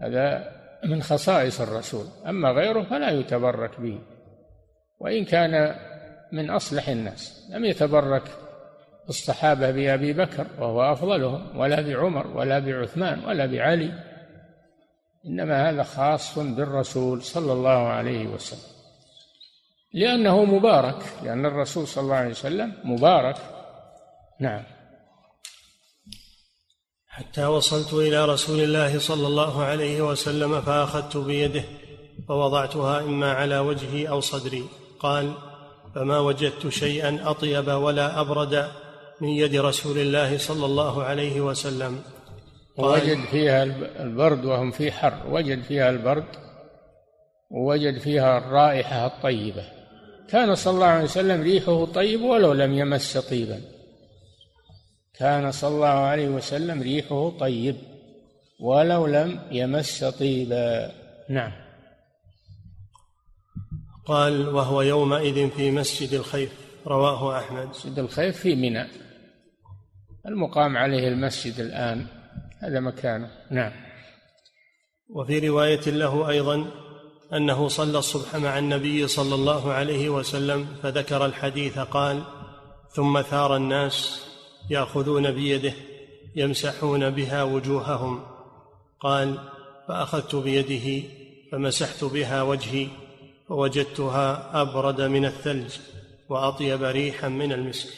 هذا من خصائص الرسول أما غيره فلا يتبرك به وإن كان من أصلح الناس. لم يتبرك الصحابة بأبي بكر وهو أفضلهم ولا بعمر ولا بعثمان ولا بعلي إنما هذا خاص بالرسول صلى الله عليه وسلم. لأنه مبارك لأن الرسول صلى الله عليه وسلم مبارك. نعم. حتى وصلت إلى رسول الله صلى الله عليه وسلم فأخذت بيده فوضعتها إما على وجهي أو صدري. قال فما وجدت شيئا أطيب ولا أبرد من يد رسول الله صلى الله عليه وسلم. وجد فيها البرد وهم في حر. وجد فيها البرد ووجد فيها الرائحة الطيبة. كان صلى الله عليه وسلم ريحه طيب ولو لم يمس طيبا. كان صلى الله عليه وسلم ريحه طيب ولو لم يمس طيبا. نعم. قال وهو يومئذ في مسجد الخيف رواه أحمد. مسجد الخيف في منى. المقام عليه المسجد الآن. هذا مكانه. نعم. وفي رواية له أيضا أنه صلى الصبح مع النبي صلى الله عليه وسلم فذكر الحديث قال ثم ثار الناس يأخذون بيده يمسحون بها وجوههم. قال فأخذت بيده فمسحت بها وجهي فوجدتها أبرد من الثلج وأطيب ريحا من المسك.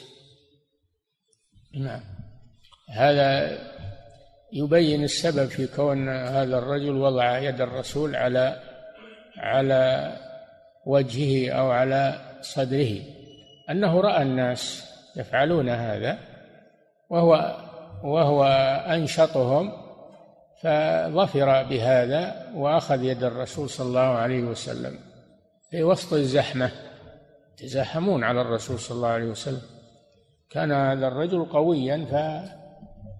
نعم. هذا يبين السبب في كون هذا الرجل وضع يد الرسول على على وجهه أو على صدره. أنه رأى الناس يفعلون هذا وهو وهو أنشطهم فظفر بهذا وأخذ يد الرسول صلى الله عليه وسلم في وسط الزحمة. يتزاحمون على الرسول صلى الله عليه وسلم. كان هذا الرجل قويا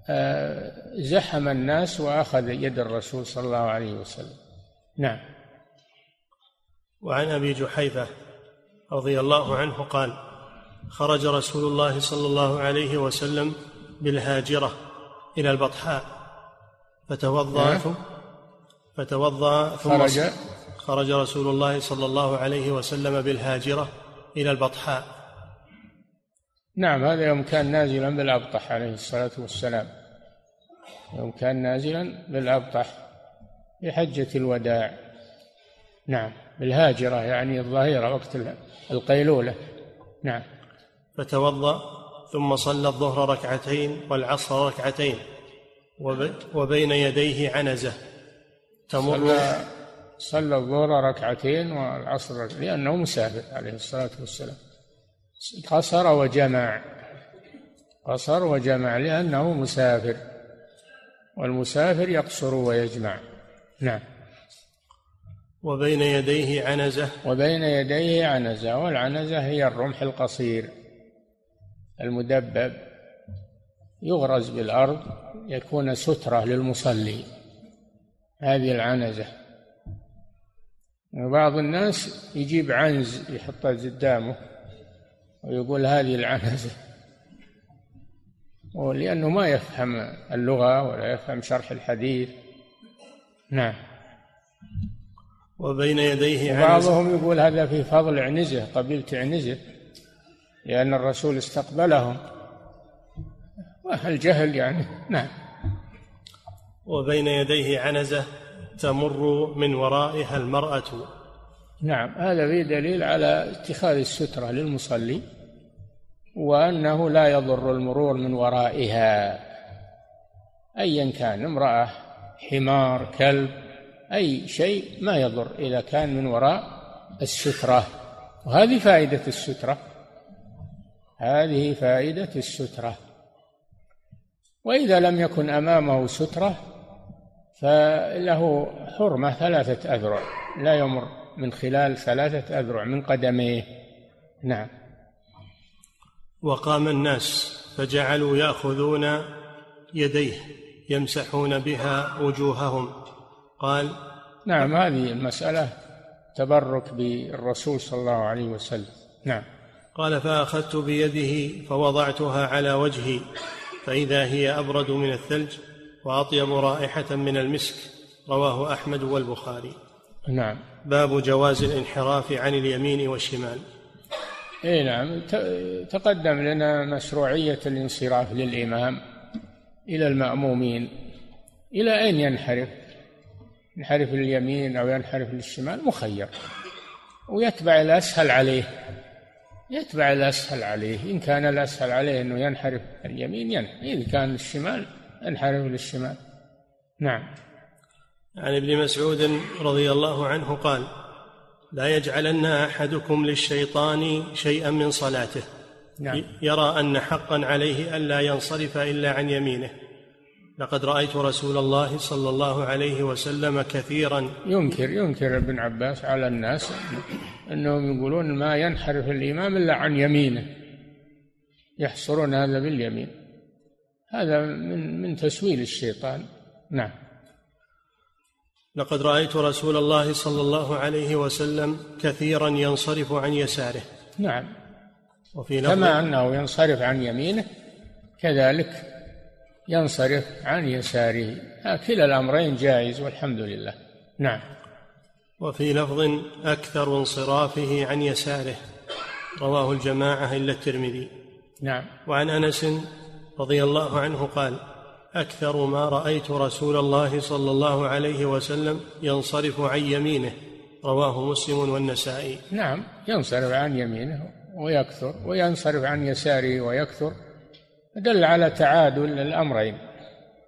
فزحم الناس وأخذ يد الرسول صلى الله عليه وسلم. نعم. وعن أبي جحيفة رضي الله عنه قال خرج رسول الله صلى الله عليه وسلم بالهاجرة إلى البطحاء. فتوضأ نعم. فتوضأ ثم خرج. خرج رسول الله صلى الله عليه وسلم بالهاجرة إلى البطحاء. نعم هذا يوم كان نازلا بالابطح عليه الصلاة والسلام. يوم كان نازلا بالأبطح في حجه الوداع. نعم بالهاجرة يعني الظهيرة وقت القيلولة. نعم. فتوضأ ثم صلى الظهر ركعتين والعصر ركعتين وبين يديه عنزة. تمر صلى, صلى الظهر ركعتين والعصر لأنه مسافر عليه الصلاة والسلام. قصر وجمع. قصر وجمع لأنه مسافر. والمسافر يقصر ويجمع. نعم. وبين يديه عنزة. وبين يديه عنزة والعنزة هي الرمح القصير. المدبب يغرز بالأرض يكون سترة للمصلي. هذه العنزة. وبعض الناس يجيب عنز يحطه قدامه ويقول هذه العنزة. ولأنه ما يفهم اللغة ولا يفهم شرح الحديث. نعم. وبين يديه بعضهم يقول هذا في فضل عنزه قبيلة عنزه لأن الرسول استقبلهم. الجهل يعني. نعم. وبين يديه عنزة تمر من ورائها المرأة. نعم. هذا فيه دليل على اتخاذ السترة للمصلي. وأنه لا يضر المرور من ورائها. أيا كان امرأة حمار كلب أي شيء ما يضر إذا كان من وراء السترة. وهذه فائدة السترة. هذه فائدة السترة. وإذا لم يكن أمامه سترة فله حرمة ثلاثة أذرع. لا يمر من خلال ثلاثة أذرع من قدميه. نعم. وقام الناس فجعلوا يأخذون يديه يمسحون بها وجوههم. قال نعم هذه المسألة تبرك بالرسول صلى الله عليه وسلم. نعم. قال فأخذت بيده فوضعتها على وجهي فإذا هي أبرد من الثلج وأطيب رائحة من المسك. رواه أحمد والبخاري. نعم. باب جواز الانحراف عن اليمين والشمال. إي نعم. تقدم لنا مشروعية الانصراف للإمام إلى المأمومين. إلى أين ينحرف؟ ينحرف لليمين أو ينحرف للشمال؟ مخير. ويتبع الأسهل عليه. يتبع الأسهل عليه. إن كان الأسهل عليه أنه ينحرف اليمين ينحرف. إن كان الشمال ينحرف للشمال. نعم. عن ابن مسعود رضي الله عنه قال لا يجعلن أحدكم للشيطان شيئا من صلاته. نعم. يرى أن حقا عليه ألا ينصرف إلا عن يمينه. لقد رأيت رسول الله صلى الله عليه وسلم كثيرا. ينكر ينكر ابن عباس على الناس أنهم يقولون ما ينحرف الإمام إلا عن يمينه. يحصرون هذا باليمين. هذا من من تسويل الشيطان. نعم. لقد رأيت رسول الله صلى الله عليه وسلم كثيرا ينصرف عن يساره. نعم. وفي كما أنه ينصرف عن يمينه كذلك ينصرف عن يساره. كلا الأمرين جائز والحمد لله. نعم. وفي لفظ أكثر انصرافه عن يساره. رواه الجماعة إلا الترمذي. نعم. وعن أنس رضي الله عنه قال أكثر ما رأيت رسول الله صلى الله عليه وسلم ينصرف عن يمينه. رواه مسلم والنسائي. نعم ينصرف عن يمينه ويكثر وينصرف عن يساره ويكثر. دل على تعادل الأمرين.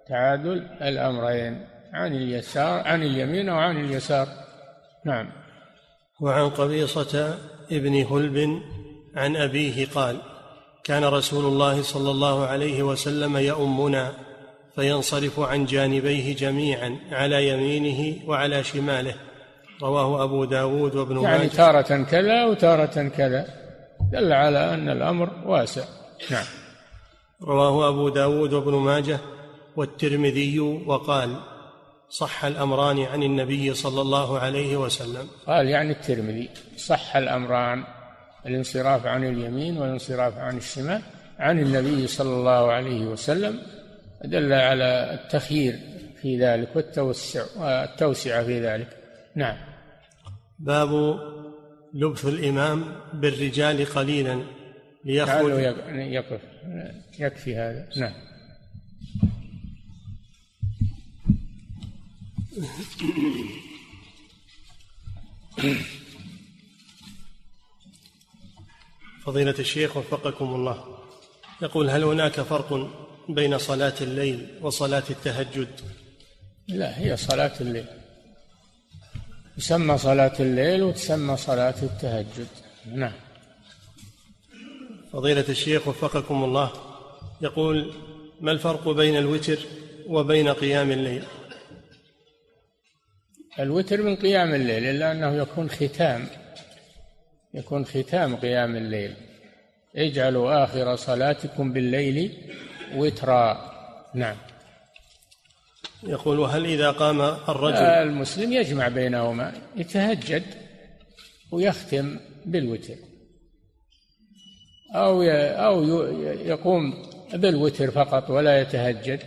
تعادل الأمرين عن اليسار عن اليمين وعن اليسار. نعم. وعن قبيصة ابن هلب عن أبيه قال كان رسول الله صلى الله عليه وسلم يؤمنا فينصرف عن جانبيه جميعا على يمينه وعلى شماله. رواه أبو داود وابن يعني ماجه. تارة كذا وتارة كذا. دل على أن الأمر واسع. نعم. رواه أبو داود وابن ماجه والترمذي وقال صح الأمران عن النبي صلى الله عليه وسلم. قال يعني الترمذي صح الأمران الانصراف عن اليمين والانصراف عن الشمال عن النبي صلى الله عليه وسلم دل على التخيير في ذلك والتوسع والتوسعة في ذلك. نعم. باب لبث الإمام بالرجال قليلا ليخرج. يقف يكفي هذا. نعم. فضيلة الشيخ وفقكم الله. يقول هل هناك فرق بين صلاة الليل وصلاة التهجد؟ لا هي صلاة الليل. تسمى صلاة الليل وتسمى صلاة التهجد. نعم. فضيلة الشيخ وفقكم الله يقول ما الفرق بين الوتر وبين قيام الليل؟ الوتر من قيام الليل إلا أنه يكون ختام يكون ختام قيام الليل. اجعلوا آخر صلاتكم بالليل وترا نعم. يقول وهل إذا قام الرجل المسلم يجمع بينهما يتهجد ويختم بالوتر. أو أو يقوم بالوتر فقط ولا يتهجد.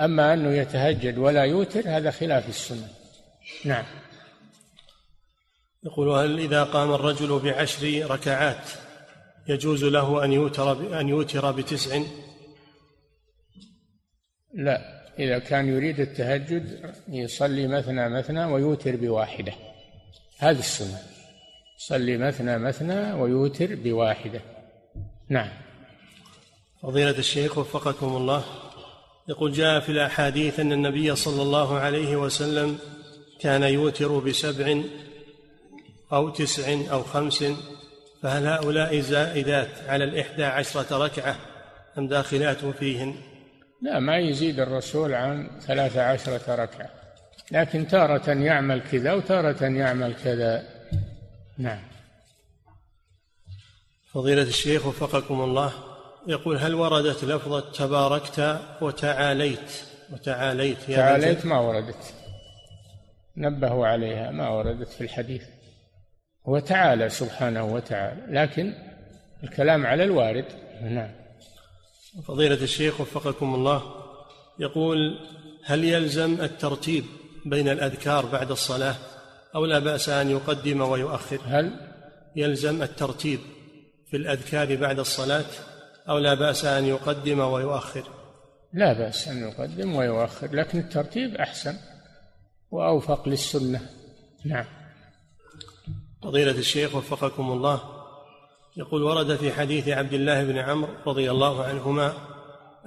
أما أنه يتهجد ولا يوتر هذا خلاف السنة. نعم. يقول وهل إذا قام الرجل بعشر ركعات؟ يجوز له أن يوتر أن يوتر بتسع؟ لا إذا كان يريد التهجد يصلي مثنى مثنى ويوتر بواحدة. هذه السنة. يصلي مثنى مثنى ويوتر بواحدة. نعم. فضيلة الشيخ وفقكم الله. يقول جاء في الأحاديث أن النبي صلى الله عليه وسلم كان يوتر بسبع أو تسع أو خمس فهل هؤلاء زائدات على الإحدى عشرة ركعة أم داخلات فيهن؟ لا ما يزيد الرسول عن ثلاث عشرة ركعة. لكن تارة يعمل كذا وتارة يعمل كذا. نعم. فضيلة الشيخ وفقكم الله يقول هل وردت لفظة تباركت وتعاليت؟ وتعاليت يا تعاليت ما وردت. نبهوا عليها ما وردت في الحديث. هو تعالى سبحانه وتعالى. لكن الكلام على الوارد. نعم. فضيلة الشيخ وفقكم الله يقول هل يلزم الترتيب بين الأذكار بعد الصلاة أو لا بأس أن يقدم ويؤخر؟ هل؟ يلزم الترتيب في الأذكار بعد الصلاة أو لا بأس أن يقدم ويؤخر؟ لا بأس أن يقدم ويؤخر لكن الترتيب أحسن وأوفق للسنة. نعم. فضيلة الشيخ وفقكم الله. يقول ورد في حديث عبد الله بن عمرو رضي الله عنهما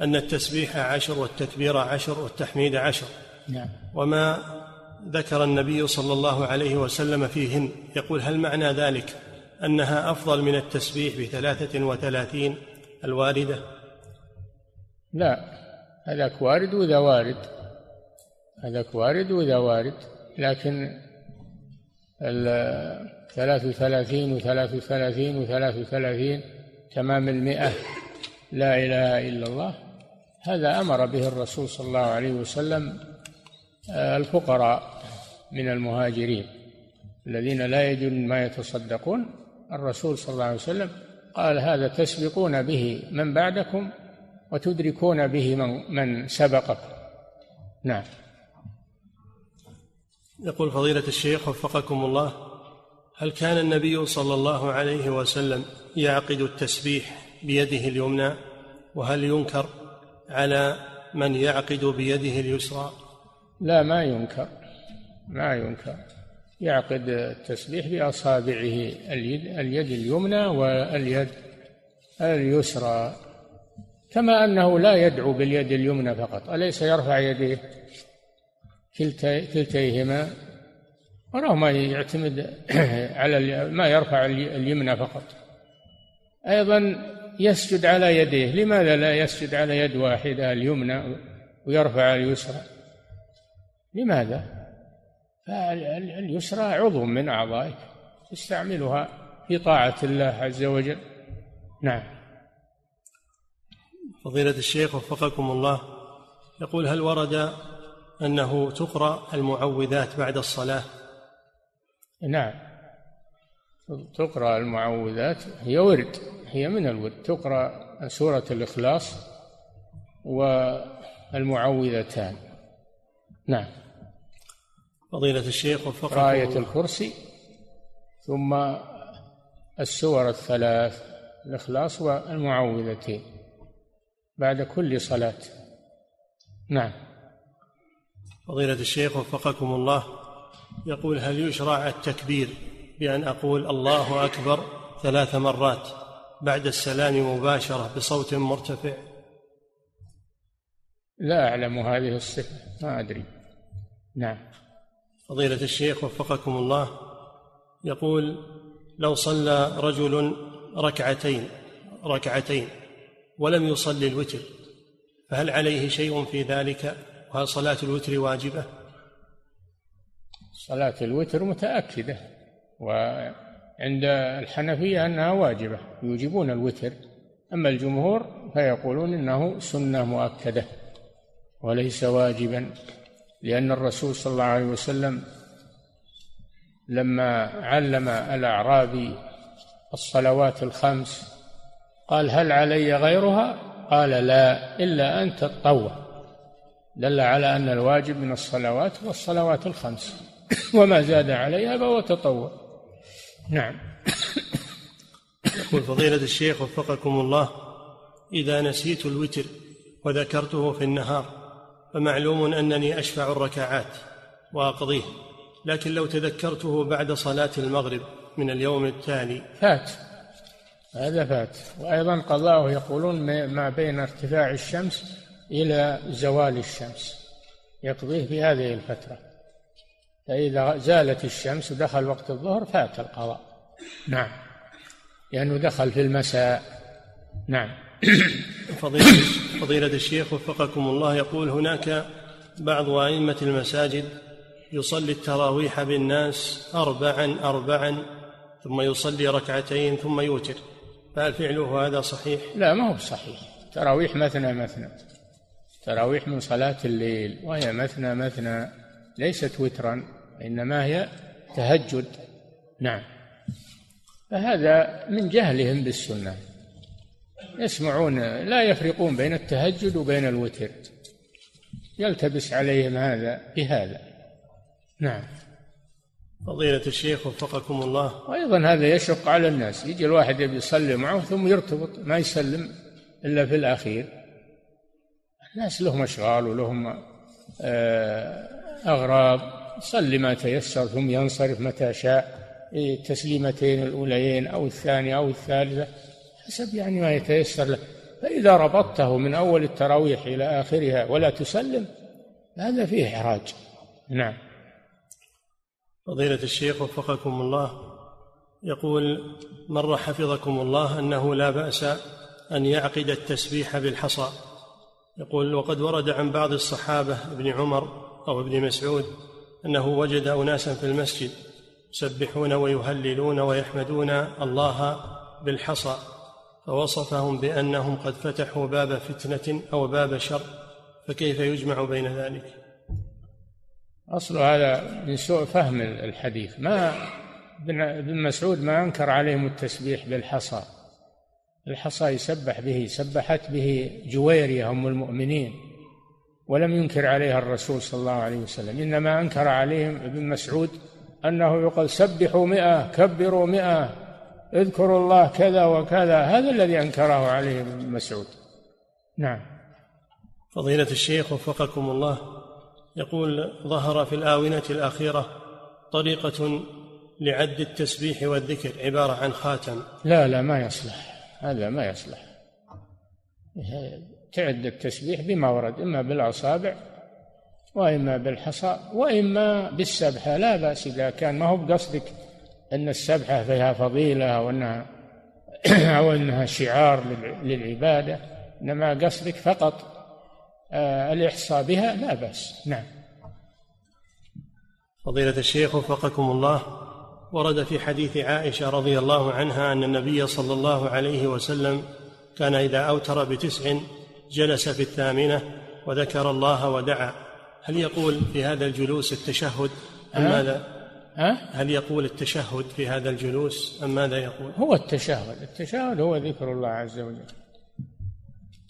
أن التسبيح عشر والتكبير عشر والتحميد عشر. نعم. وما ذكر النبي صلى الله عليه وسلم فيهن. يقول هل معنى ذلك أنها أفضل من التسبيح بثلاثة وثلاثين الواردة؟ لا هذاك وارد وذا وارد. هذاك وارد وذا وارد لكن ثلاث وثلاثين وثلاث وثلاثين وثلاث وثلاثين تمام المئة. لا إله إلا الله. هذا أمر به الرسول صلى الله عليه وسلم آه، الفقراء من المهاجرين الذين لا يجدون ما يتصدقون. الرسول صلى الله عليه وسلم قال هذا تسبقون به من بعدكم وتدركون به من, من سبقكم. نعم. يقول فضيلة الشيخ وفقكم الله هل كان النبي صلى الله عليه وسلم يعقد التسبيح بيده اليمنى؟ وهل ينكر على من يعقد بيده اليسرى؟ لا ما ينكر ما ينكر. يعقد التسبيح بأصابعه اليد, اليد اليمنى واليد اليسرى. كما أنه لا يدعو باليد اليمنى فقط أليس يرفع يديه كلتيهما؟ ولو ما يعتمد على ما يرفع اليمنى فقط. أيضا يسجد على يديه. لماذا لا يسجد على يد واحدة اليمنى ويرفع اليسرى؟ لماذا؟ فاليسرى عضو من أعضائك. تستعملها في طاعة الله عز وجل. نعم. فضيلة الشيخ وفقكم الله يقول هل ورد أنه تقرأ المعوذات بعد الصلاة؟ نعم. تقرأ المعوذات هي ورد هي من الورد. تقرأ سورة الإخلاص والمعوذتان. نعم. فضيلة الشيخ وفقكم آية الكرسي ثم السور الثلاث الإخلاص والمعوذتين. بعد كل صلاة. نعم. فضيلة الشيخ وفقكم الله. يقول هل يشرع التكبير بأن أقول الله أكبر ثلاث مرات بعد السلام مباشرة بصوت مرتفع؟ لا أعلم هذه الصفة ما أدري. نعم. فضيلة الشيخ وفقكم الله يقول لو صلى رجل ركعتين ركعتين ولم يصلي الوتر فهل عليه شيء في ذلك؟ وهل صلاة الوتر واجبة؟ صلاة الوتر متأكدة وعند الحنفية أنها واجبة يوجبون الوتر أما الجمهور فيقولون إنه سنة مؤكدة وليس واجبا لأن الرسول صلى الله عليه وسلم لما علم الأعرابي الصلوات الخمس قال هل علي غيرها؟ قال لا إلا أن تتطوع دل على أن الواجب من الصلوات والصلوات الخمس. وما زاد عليها فهو تطوع. نعم. يقول فضيلة الشيخ وفقكم الله إذا نسيت الوتر وذكرته في النهار فمعلوم أنني أشفع الركعات وأقضيه لكن لو تذكرته بعد صلاة المغرب من اليوم التالي. فات. هذا فات. وأيضا قضاءه يقولون ما بين ارتفاع الشمس إلى زوال الشمس. يقضيه في هذه الفترة. فإذا زالت الشمس ودخل وقت الظهر فات القضاء. نعم. لأنه دخل في المساء. نعم. فضيلة, فضيلة الشيخ وفقكم الله يقول هناك بعض أئمة المساجد يصلي التراويح بالناس أربعا أربعا ثم يصلي ركعتين ثم يوتر. فهل فعله هذا صحيح؟ لا ما هو بصحيح تراويح مثنى مثنى. تراويح من صلاة الليل وهي مثنى مثنى. ليست وترا إنما هي تهجد. نعم. فهذا من جهلهم بالسنة. يسمعون لا يفرقون بين التهجد وبين الوتر. يلتبس عليهم هذا بهذا. نعم. فضيلة الشيخ وفقكم الله. وأيضا هذا يشق على الناس. يجي الواحد يبي يصلي معه ثم يرتبط ما يسلم إلا في الأخير. الناس لهم أشغال ولهم آه، أغراض يصلي ما تيسر ثم ينصرف متى شاء التسليمتين الأوليين أو الثانية أو الثالثة حسب يعني ما يتيسر له. فإذا ربطته من أول التراويح إلى آخرها ولا تسلم هذا فيه إحراج. نعم. فضيلة الشيخ وفقكم الله يقول مر حفظكم الله أنه لا بأس أن يعقد التسبيح بالحصى. يقول وقد ورد عن بعض الصحابة ابن عمر أو ابن مسعود أنه وجد أناسا في المسجد يسبحون ويهللون ويحمدون الله بالحصى فوصفهم بأنهم قد فتحوا باب فتنة أو باب شر فكيف يجمع بين ذلك؟ أصل هذا من سوء فهم الحديث. ما ابن مسعود ما أنكر عليهم التسبيح بالحصى. الحصى يسبح به سبحت به جويرية أم المؤمنين. ولم ينكر عليها الرسول صلى الله عليه وسلم. إنما أنكر عليهم ابن مسعود أنه يقول سبحوا مئة كبروا مئة اذكروا الله كذا وكذا. هذا الذي أنكره عليه ابن مسعود. نعم. فضيلة الشيخ وفقكم الله يقول ظهر في الآونة الأخيرة طريقة لعد التسبيح والذكر عبارة عن خاتم. لا لا ما يصلح. هذا ما يصلح. تعد التسبيح بما ورد إما بالأصابع وإما بالحصى وإما بالسبحة. لا بأس إذا كان ما هو بقصدك أن السبحة فيها فضيلة أو أنها أو أنها شعار للعبادة إنما قصدك فقط آه، الإحصاء بها؟ لا بأس. نعم. فضيلة الشيخ وفقكم الله ورد في حديث عائشة رضي الله عنها أن النبي صلى الله عليه وسلم كان إذا أوتر بتسع جلس في الثامنة وذكر الله ودعا. هل يقول في هذا الجلوس التشهد أم ماذا؟ ها؟ هل يقول التشهد في هذا الجلوس أم ماذا يقول؟ هو التشهد. التشهد هو ذكر الله عز وجل.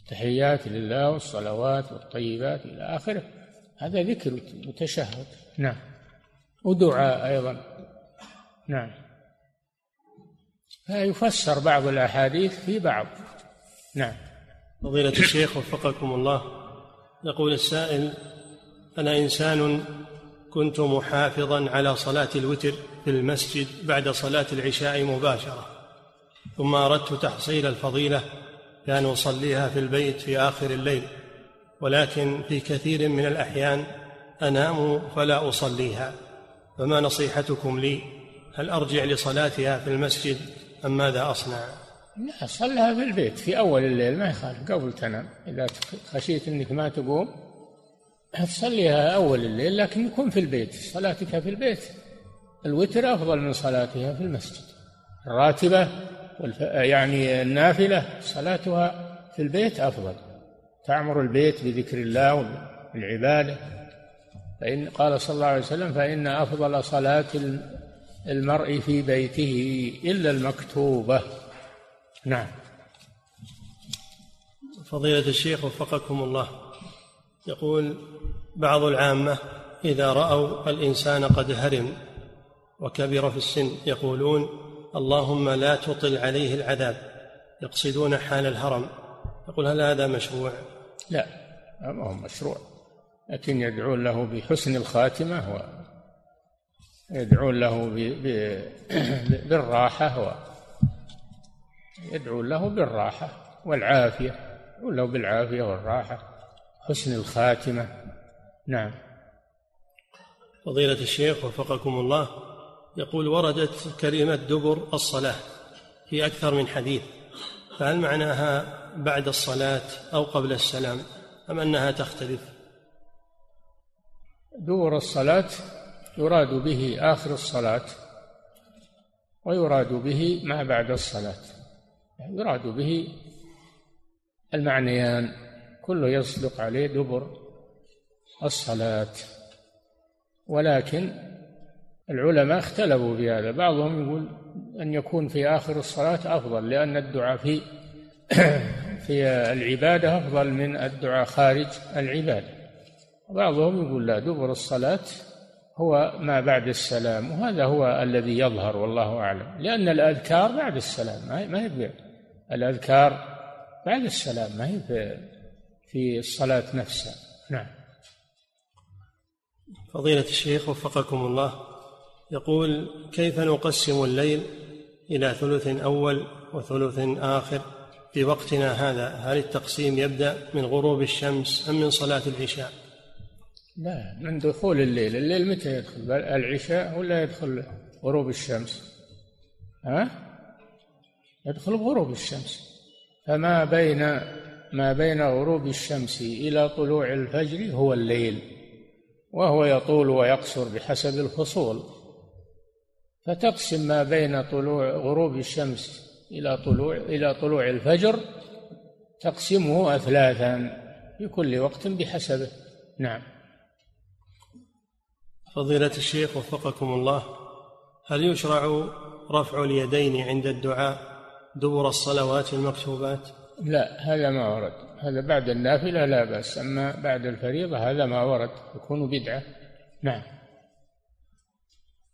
تحيات لله والصلوات والطيبات إلى آخره. هذا ذكر متشهد. نعم. ودعاء أيضا. نعم. فيفسر بعض الأحاديث في بعض. نعم. فضيلة الشيخ وفقكم الله. يقول السائل أنا إنسان كنت محافظا على صلاة الوتر في المسجد بعد صلاة العشاء مباشرة ثم أردت تحصيل الفضيلة كان أصليها في البيت في آخر الليل ولكن في كثير من الأحيان أنام فلا أصليها. فما نصيحتكم لي؟ هل أرجع لصلاتها في المسجد أم ماذا أصنع؟ لا صلها في البيت. في أول الليل ما يخالف. قبل تنام. إذا خشيت أنك ما تقوم تصليها أول الليل لكن يكون في البيت. صلاتك في البيت. الوتر أفضل من صلاتها في المسجد. الراتبة يعني النافلة صلاتها في البيت أفضل. تعمر البيت بذكر الله والعبادة. فإن قال صلى الله عليه وسلم فإن أفضل صلاة المرء في بيته إلا المكتوبة. نعم. فضيلة الشيخ وفقكم الله. يقول بعض العامة إذا رأوا الإنسان قد هرم وكبر في السن يقولون اللهم لا تطل عليه العذاب يقصدون حال الهرم. يقول هل هذا مشروع؟ لا ما هو مشروع. لكن يدعون له بحسن الخاتمة ويدعون له بالراحة يدعون له بالراحة والعافية يدعون له بالعافية والراحة. حسن الخاتمة. نعم. فضيلة الشيخ وفقكم الله يقول وردت كلمة دبر الصلاة في أكثر من حديث فهل معناها بعد الصلاة أو قبل السلام أم أنها تختلف؟ دبر الصلاة يراد به آخر الصلاة ويراد به ما بعد الصلاة. يراد به المعنيان كله يصدق عليه دبر الصلاة. ولكن العلماء اختلفوا في هذا بعضهم يقول أن يكون في آخر الصلاة أفضل لأن الدعاء في في العبادة أفضل من الدعاء خارج العبادة. بعضهم يقول لا دبر الصلاة هو ما بعد السلام وهذا هو الذي يظهر والله أعلم لأن الأذكار بعد السلام ما هي الأذكار بعد السلام ما هي في الصلاة نفسها. نعم. فضيلة الشيخ وفقكم الله يقول كيف نقسم الليل إلى ثلث أول وثلث آخر في وقتنا هذا؟ هل التقسيم يبدأ من غروب الشمس أم من صلاة العشاء؟ لا من دخول الليل الليل متى يدخل؟ العشاء ولا يدخل غروب الشمس؟ ها؟ يدخل غروب الشمس. فما بين ما بين غروب الشمس إلى طلوع الفجر هو الليل وهو يطول ويقصر بحسب الفصول. فتقسم ما بين طلوع غروب الشمس إلى طلوع إلى طلوع الفجر تقسمه أثلاثا في كل وقت بحسبه. نعم. فضيلة الشيخ وفقكم الله هل يشرع رفع اليدين عند الدعاء دبر الصلوات المكتوبات؟ لا هذا ما ورد. هذا بعد النافلة لا بأس أما بعد الفريضة هذا ما ورد يكون بدعة. نعم.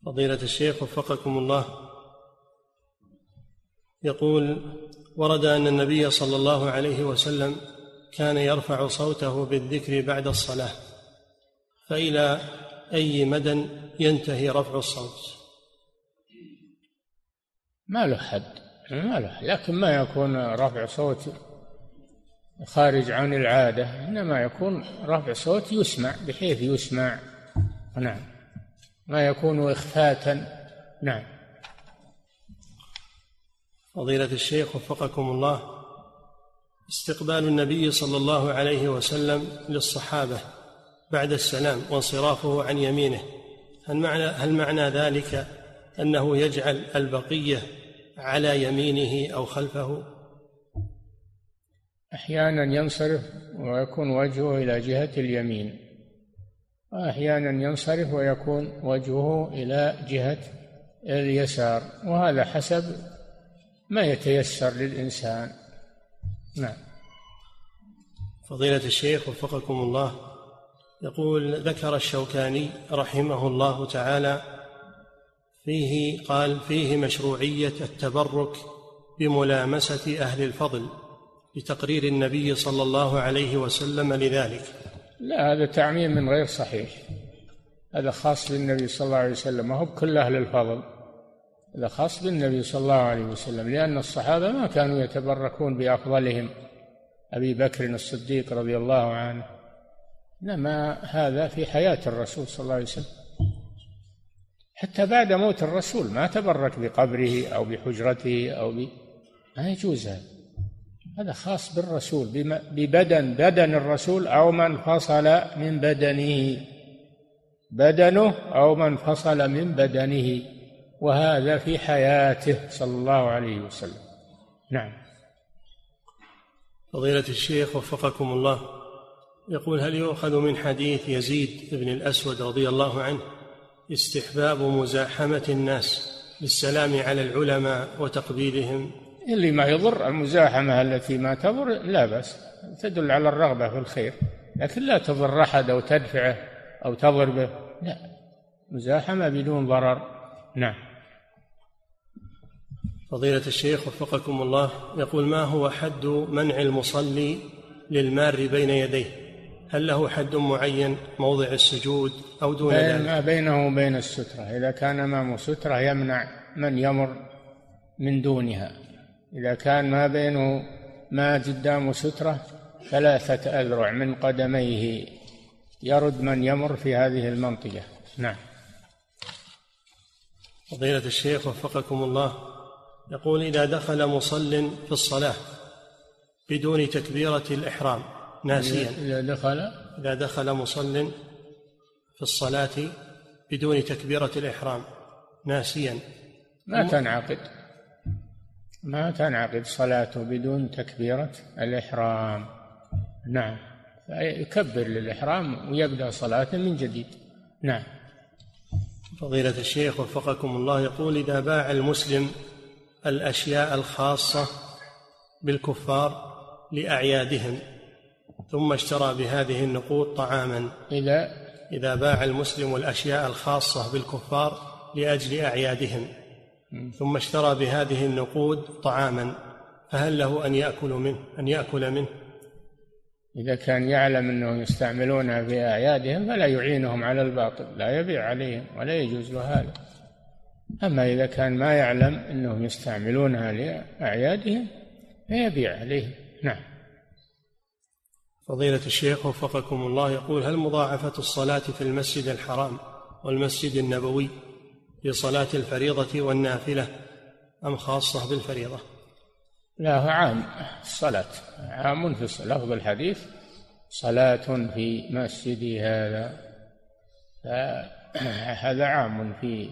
فضيلة الشيخ وفقكم الله يقول ورد أن النبي صلى الله عليه وسلم كان يرفع صوته بالذكر بعد الصلاة فإلى أي مدى ينتهي رفع الصوت؟ ما له حد ما له لكن ما يكون رفع صوت خارج عن العادة إنما يكون رفع صوت يسمع بحيث يسمع. نعم. ما يكون إخفاتا نعم. فضيلة الشيخ وفقكم الله استقبال النبي صلى الله عليه وسلم للصحابة بعد السلام وانصرافه عن يمينه. هل معنى هل معنى ذلك أنه يجعل البقية على يمينه أو خلفه؟ أحيانا ينصرف ويكون وجهه إلى جهة اليمين. وأحيانا ينصرف ويكون وجهه إلى جهة اليسار. وهذا حسب ما يتيسر للإنسان. نعم. فضيلة الشيخ وفقكم الله يقول ذكر الشوكاني رحمه الله تعالى فيه قال فيه مشروعية التبرك بملامسة أهل الفضل لتقرير النبي صلى الله عليه وسلم لذلك. لا هذا تعميم من غير صحيح. هذا خاص بالنبي صلى الله عليه وسلم ما هو بكل أهل الفضل. هذا خاص بالنبي صلى الله عليه وسلم لأن الصحابة ما كانوا يتبركون بأفضلهم. أبي بكر الصديق رضي الله عنه إنما هذا في حياة الرسول صلى الله عليه وسلم. حتى بعد موت الرسول ما تبرك بقبره أو بحجرته أو ب... ما يجوز هذا. هذا خاص بالرسول ببدن بدن الرسول أو من فصل من بدنه. بدنه أو من فصل من بدنه. وهذا في حياته صلى الله عليه وسلم. نعم. فضيلة الشيخ وفقكم الله. يقول هل يؤخذ من حديث يزيد بن الأسود رضي الله عنه استحباب مزاحمة الناس بالسلام على العلماء وتقبيلهم؟ اللي ما يضر المزاحمة التي ما تضر لا بأس تدل على الرغبة في الخير لكن لا تضر أحد أو تدفعه أو تضربه لا. مزاحمة بدون ضرر. نعم. فضيلة الشيخ وفقكم الله يقول ما هو حد منع المصلي للمار بين يديه؟ هل له حد معين موضع السجود أو دون ذلك؟ ما بينه وبين السترة. إذا كان أمامه سترة يمنع من يمر من دونها. إذا كان ما بينه ما قدامه سترة ثلاثة أذرع من قدميه يرد من يمر في هذه المنطقة. نعم. فضيلة الشيخ وفقكم الله يقول إذا دخل مصل في الصلاة بدون تكبيرة الإحرام ناسيا. إذا دخل إذا دخل مصل في الصلاة بدون تكبيرة الإحرام. ناسيا. ما تنعقد. ما تنعقد صلاته بدون تكبيرة الإحرام. نعم. يكبر للإحرام ويبدأ صلاته من جديد. نعم. فضيلة الشيخ وفقكم الله يقول إذا باع المسلم الأشياء الخاصة بالكفار لأعيادهم ثم اشترى بهذه النقود طعاما. إذا إذا باع المسلم الأشياء الخاصة بالكفار لأجل أعيادهم. ثم اشترى بهذه النقود طعاما. فهل له أن يأكل منه أن يأكل منه؟ إذا كان يعلم أنهم يستعملونها في أعيادهم فلا يعينهم على الباطل لا يبيع عليهم ولا يجوز له هذا. أما إذا كان ما يعلم أنهم يستعملونها لأعيادهم فيبيع عليهم. فضيلة الشيخ وفقكم الله يقول هل مضاعفة الصلاة في المسجد الحرام والمسجد النبوي في صلاة الفريضة والنافلة أم خاصة بالفريضة؟ لا عام. الصلاة عام في لفظ الحديث صلاة في مسجدي هذا. هذا عام في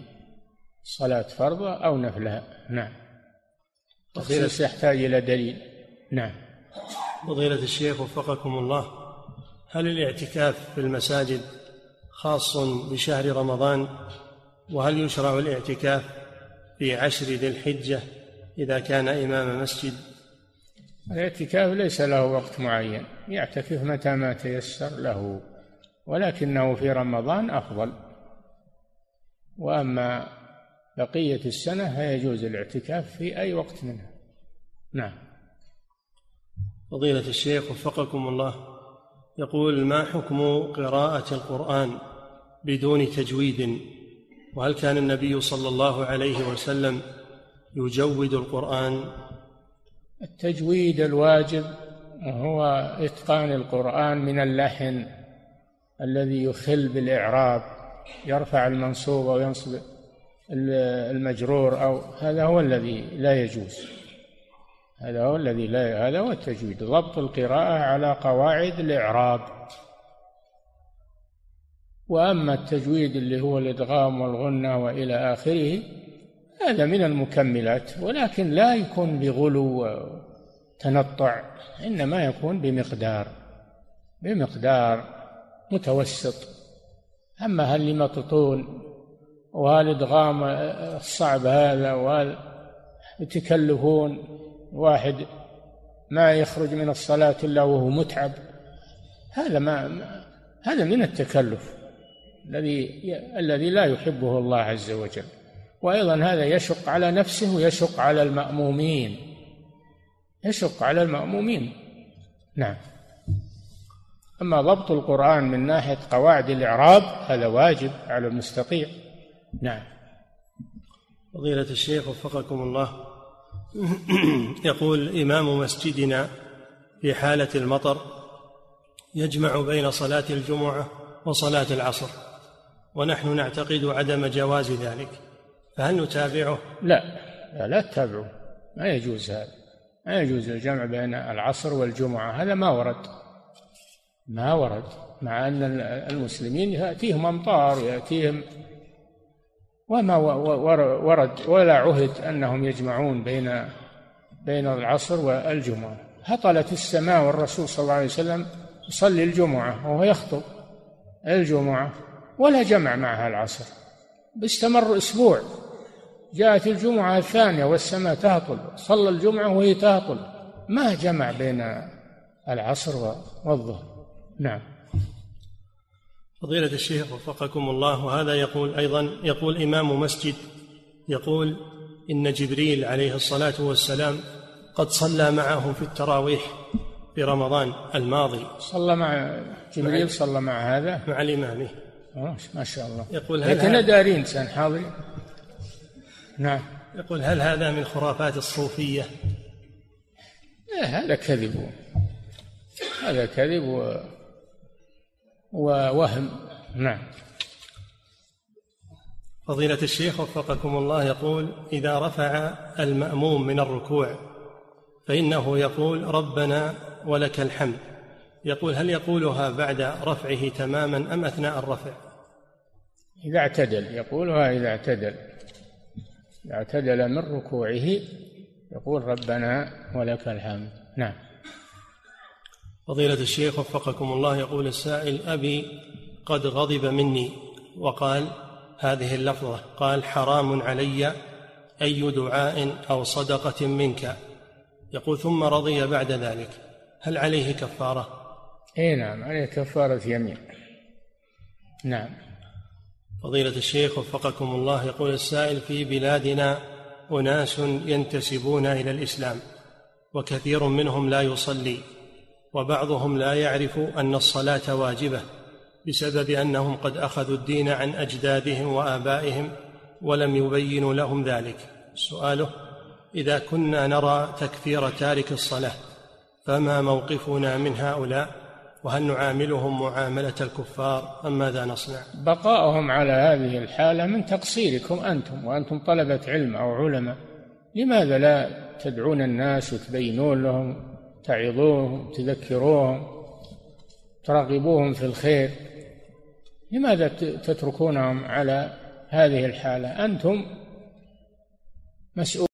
صلاة فرض أو نفلها. نعم. تخصيص يحتاج إلى دليل. نعم. فضيلة الشيخ وفقكم الله هل الاعتكاف في المساجد خاص بشهر رمضان؟ وهل يشرع الاعتكاف في عشر ذي الحجة إذا كان إمام مسجد؟ الاعتكاف ليس له وقت معين يعتكف متى ما تيسر له ولكنه في رمضان أفضل. وأما بقية السنة فيجوز الاعتكاف في أي وقت منها. نعم. فضيلة الشيخ وفقكم الله. يقول ما حكم قراءة القرآن بدون تجويد؟ وهل كان النبي صلى الله عليه وسلم يجود القرآن؟ التجويد الواجب هو إتقان القرآن من اللحن الذي يخل بالإعراب يرفع المنصوب وينصب المجرور أو هذا هو الذي لا يجوز. هذا هو الذي لا هذا هو التجويد ضبط القراءة على قواعد الإعراب. وأما التجويد اللي هو الإدغام والغنة وإلى آخره هذا من المكملات ولكن لا يكون بغلو تنطع إنما يكون بمقدار بمقدار متوسط. أما هل مططون والإدغام الصعب هذا وهل يتكلفون واحد ما يخرج من الصلاة إلا وهو متعب. هذا ما هذا من التكلف الذي الذي لا يحبه الله عز وجل. وأيضا هذا يشق على نفسه ويشق على المأمومين. يشق على المأمومين. نعم. أما ضبط القرآن من ناحية قواعد الإعراب هذا واجب على المستطيع. نعم. فضيلة الشيخ وفقكم الله. يقول إمام مسجدنا في حالة المطر يجمع بين صلاة الجمعة وصلاة العصر ونحن نعتقد عدم جواز ذلك. فهل نتابعه؟ لا لا, لا تتابعه. ما يجوز هذا. ما يجوز الجمع بين العصر والجمعة. هذا ما ورد. ما ورد مع أن المسلمين يأتيهم أمطار يأتيهم وما ورد ولا عهد أنهم يجمعون بين بين العصر والجمعة. هطلت السماء والرسول صلى الله عليه وسلم يصلي الجمعة وهو يخطب الجمعة ولا جمع معها العصر. استمر أسبوع. جاءت الجمعة الثانية والسماء تهطل. صلى الجمعة وهي تهطل. ما جمع بين العصر والظهر. نعم. فضيلة الشيخ وفقكم الله وهذا يقول أيضا يقول إمام مسجد يقول إن جبريل عليه الصلاة والسلام قد صلى معه في التراويح في رمضان الماضي. صلى مع جبريل صلى مع هذا؟ مع الإمام. ما شاء الله. يقول هل لكن دارين إنسان حاضر؟ نعم. يقول هل هذا من خرافات الصوفية؟ لا هذا كذب. هذا كذب و... ووهم. نعم. فضيلة الشيخ وفقكم الله يقول إذا رفع المأموم من الركوع فإنه يقول ربنا ولك الحمد. يقول هل يقولها بعد رفعه تماما أم أثناء الرفع؟ إذا اعتدل يقولها إذا اعتدل. إذا اعتدل من ركوعه يقول ربنا ولك الحمد. نعم. فضيلة الشيخ وفقكم الله يقول السائل أبي قد غضب مني وقال هذه اللفظة قال حرام علي أي دعاء أو صدقة منك. يقول ثم رضي بعد ذلك هل عليه كفارة؟ اي نعم عليه كفارة يمين نعم. فضيلة الشيخ وفقكم الله يقول السائل في بلادنا أناس ينتسبون إلى الإسلام وكثير منهم لا يصلي. وبعضهم لا يعرف أن الصلاة واجبة بسبب أنهم قد أخذوا الدين عن أجدادهم وآبائهم ولم يبينوا لهم ذلك. سؤاله إذا كنا نرى تكفير تارك الصلاة فما موقفنا من هؤلاء؟ وهل نعاملهم معاملة الكفار أم ماذا نصنع؟ بقاؤهم على هذه الحالة من تقصيركم أنتم وأنتم طلبة علم أو علماء. لماذا لا تدعون الناس وتبينون لهم تعظوهم تذكروهم ترغبوهم في الخير لماذا تتركونهم على هذه الحالة؟ أنتم مسؤول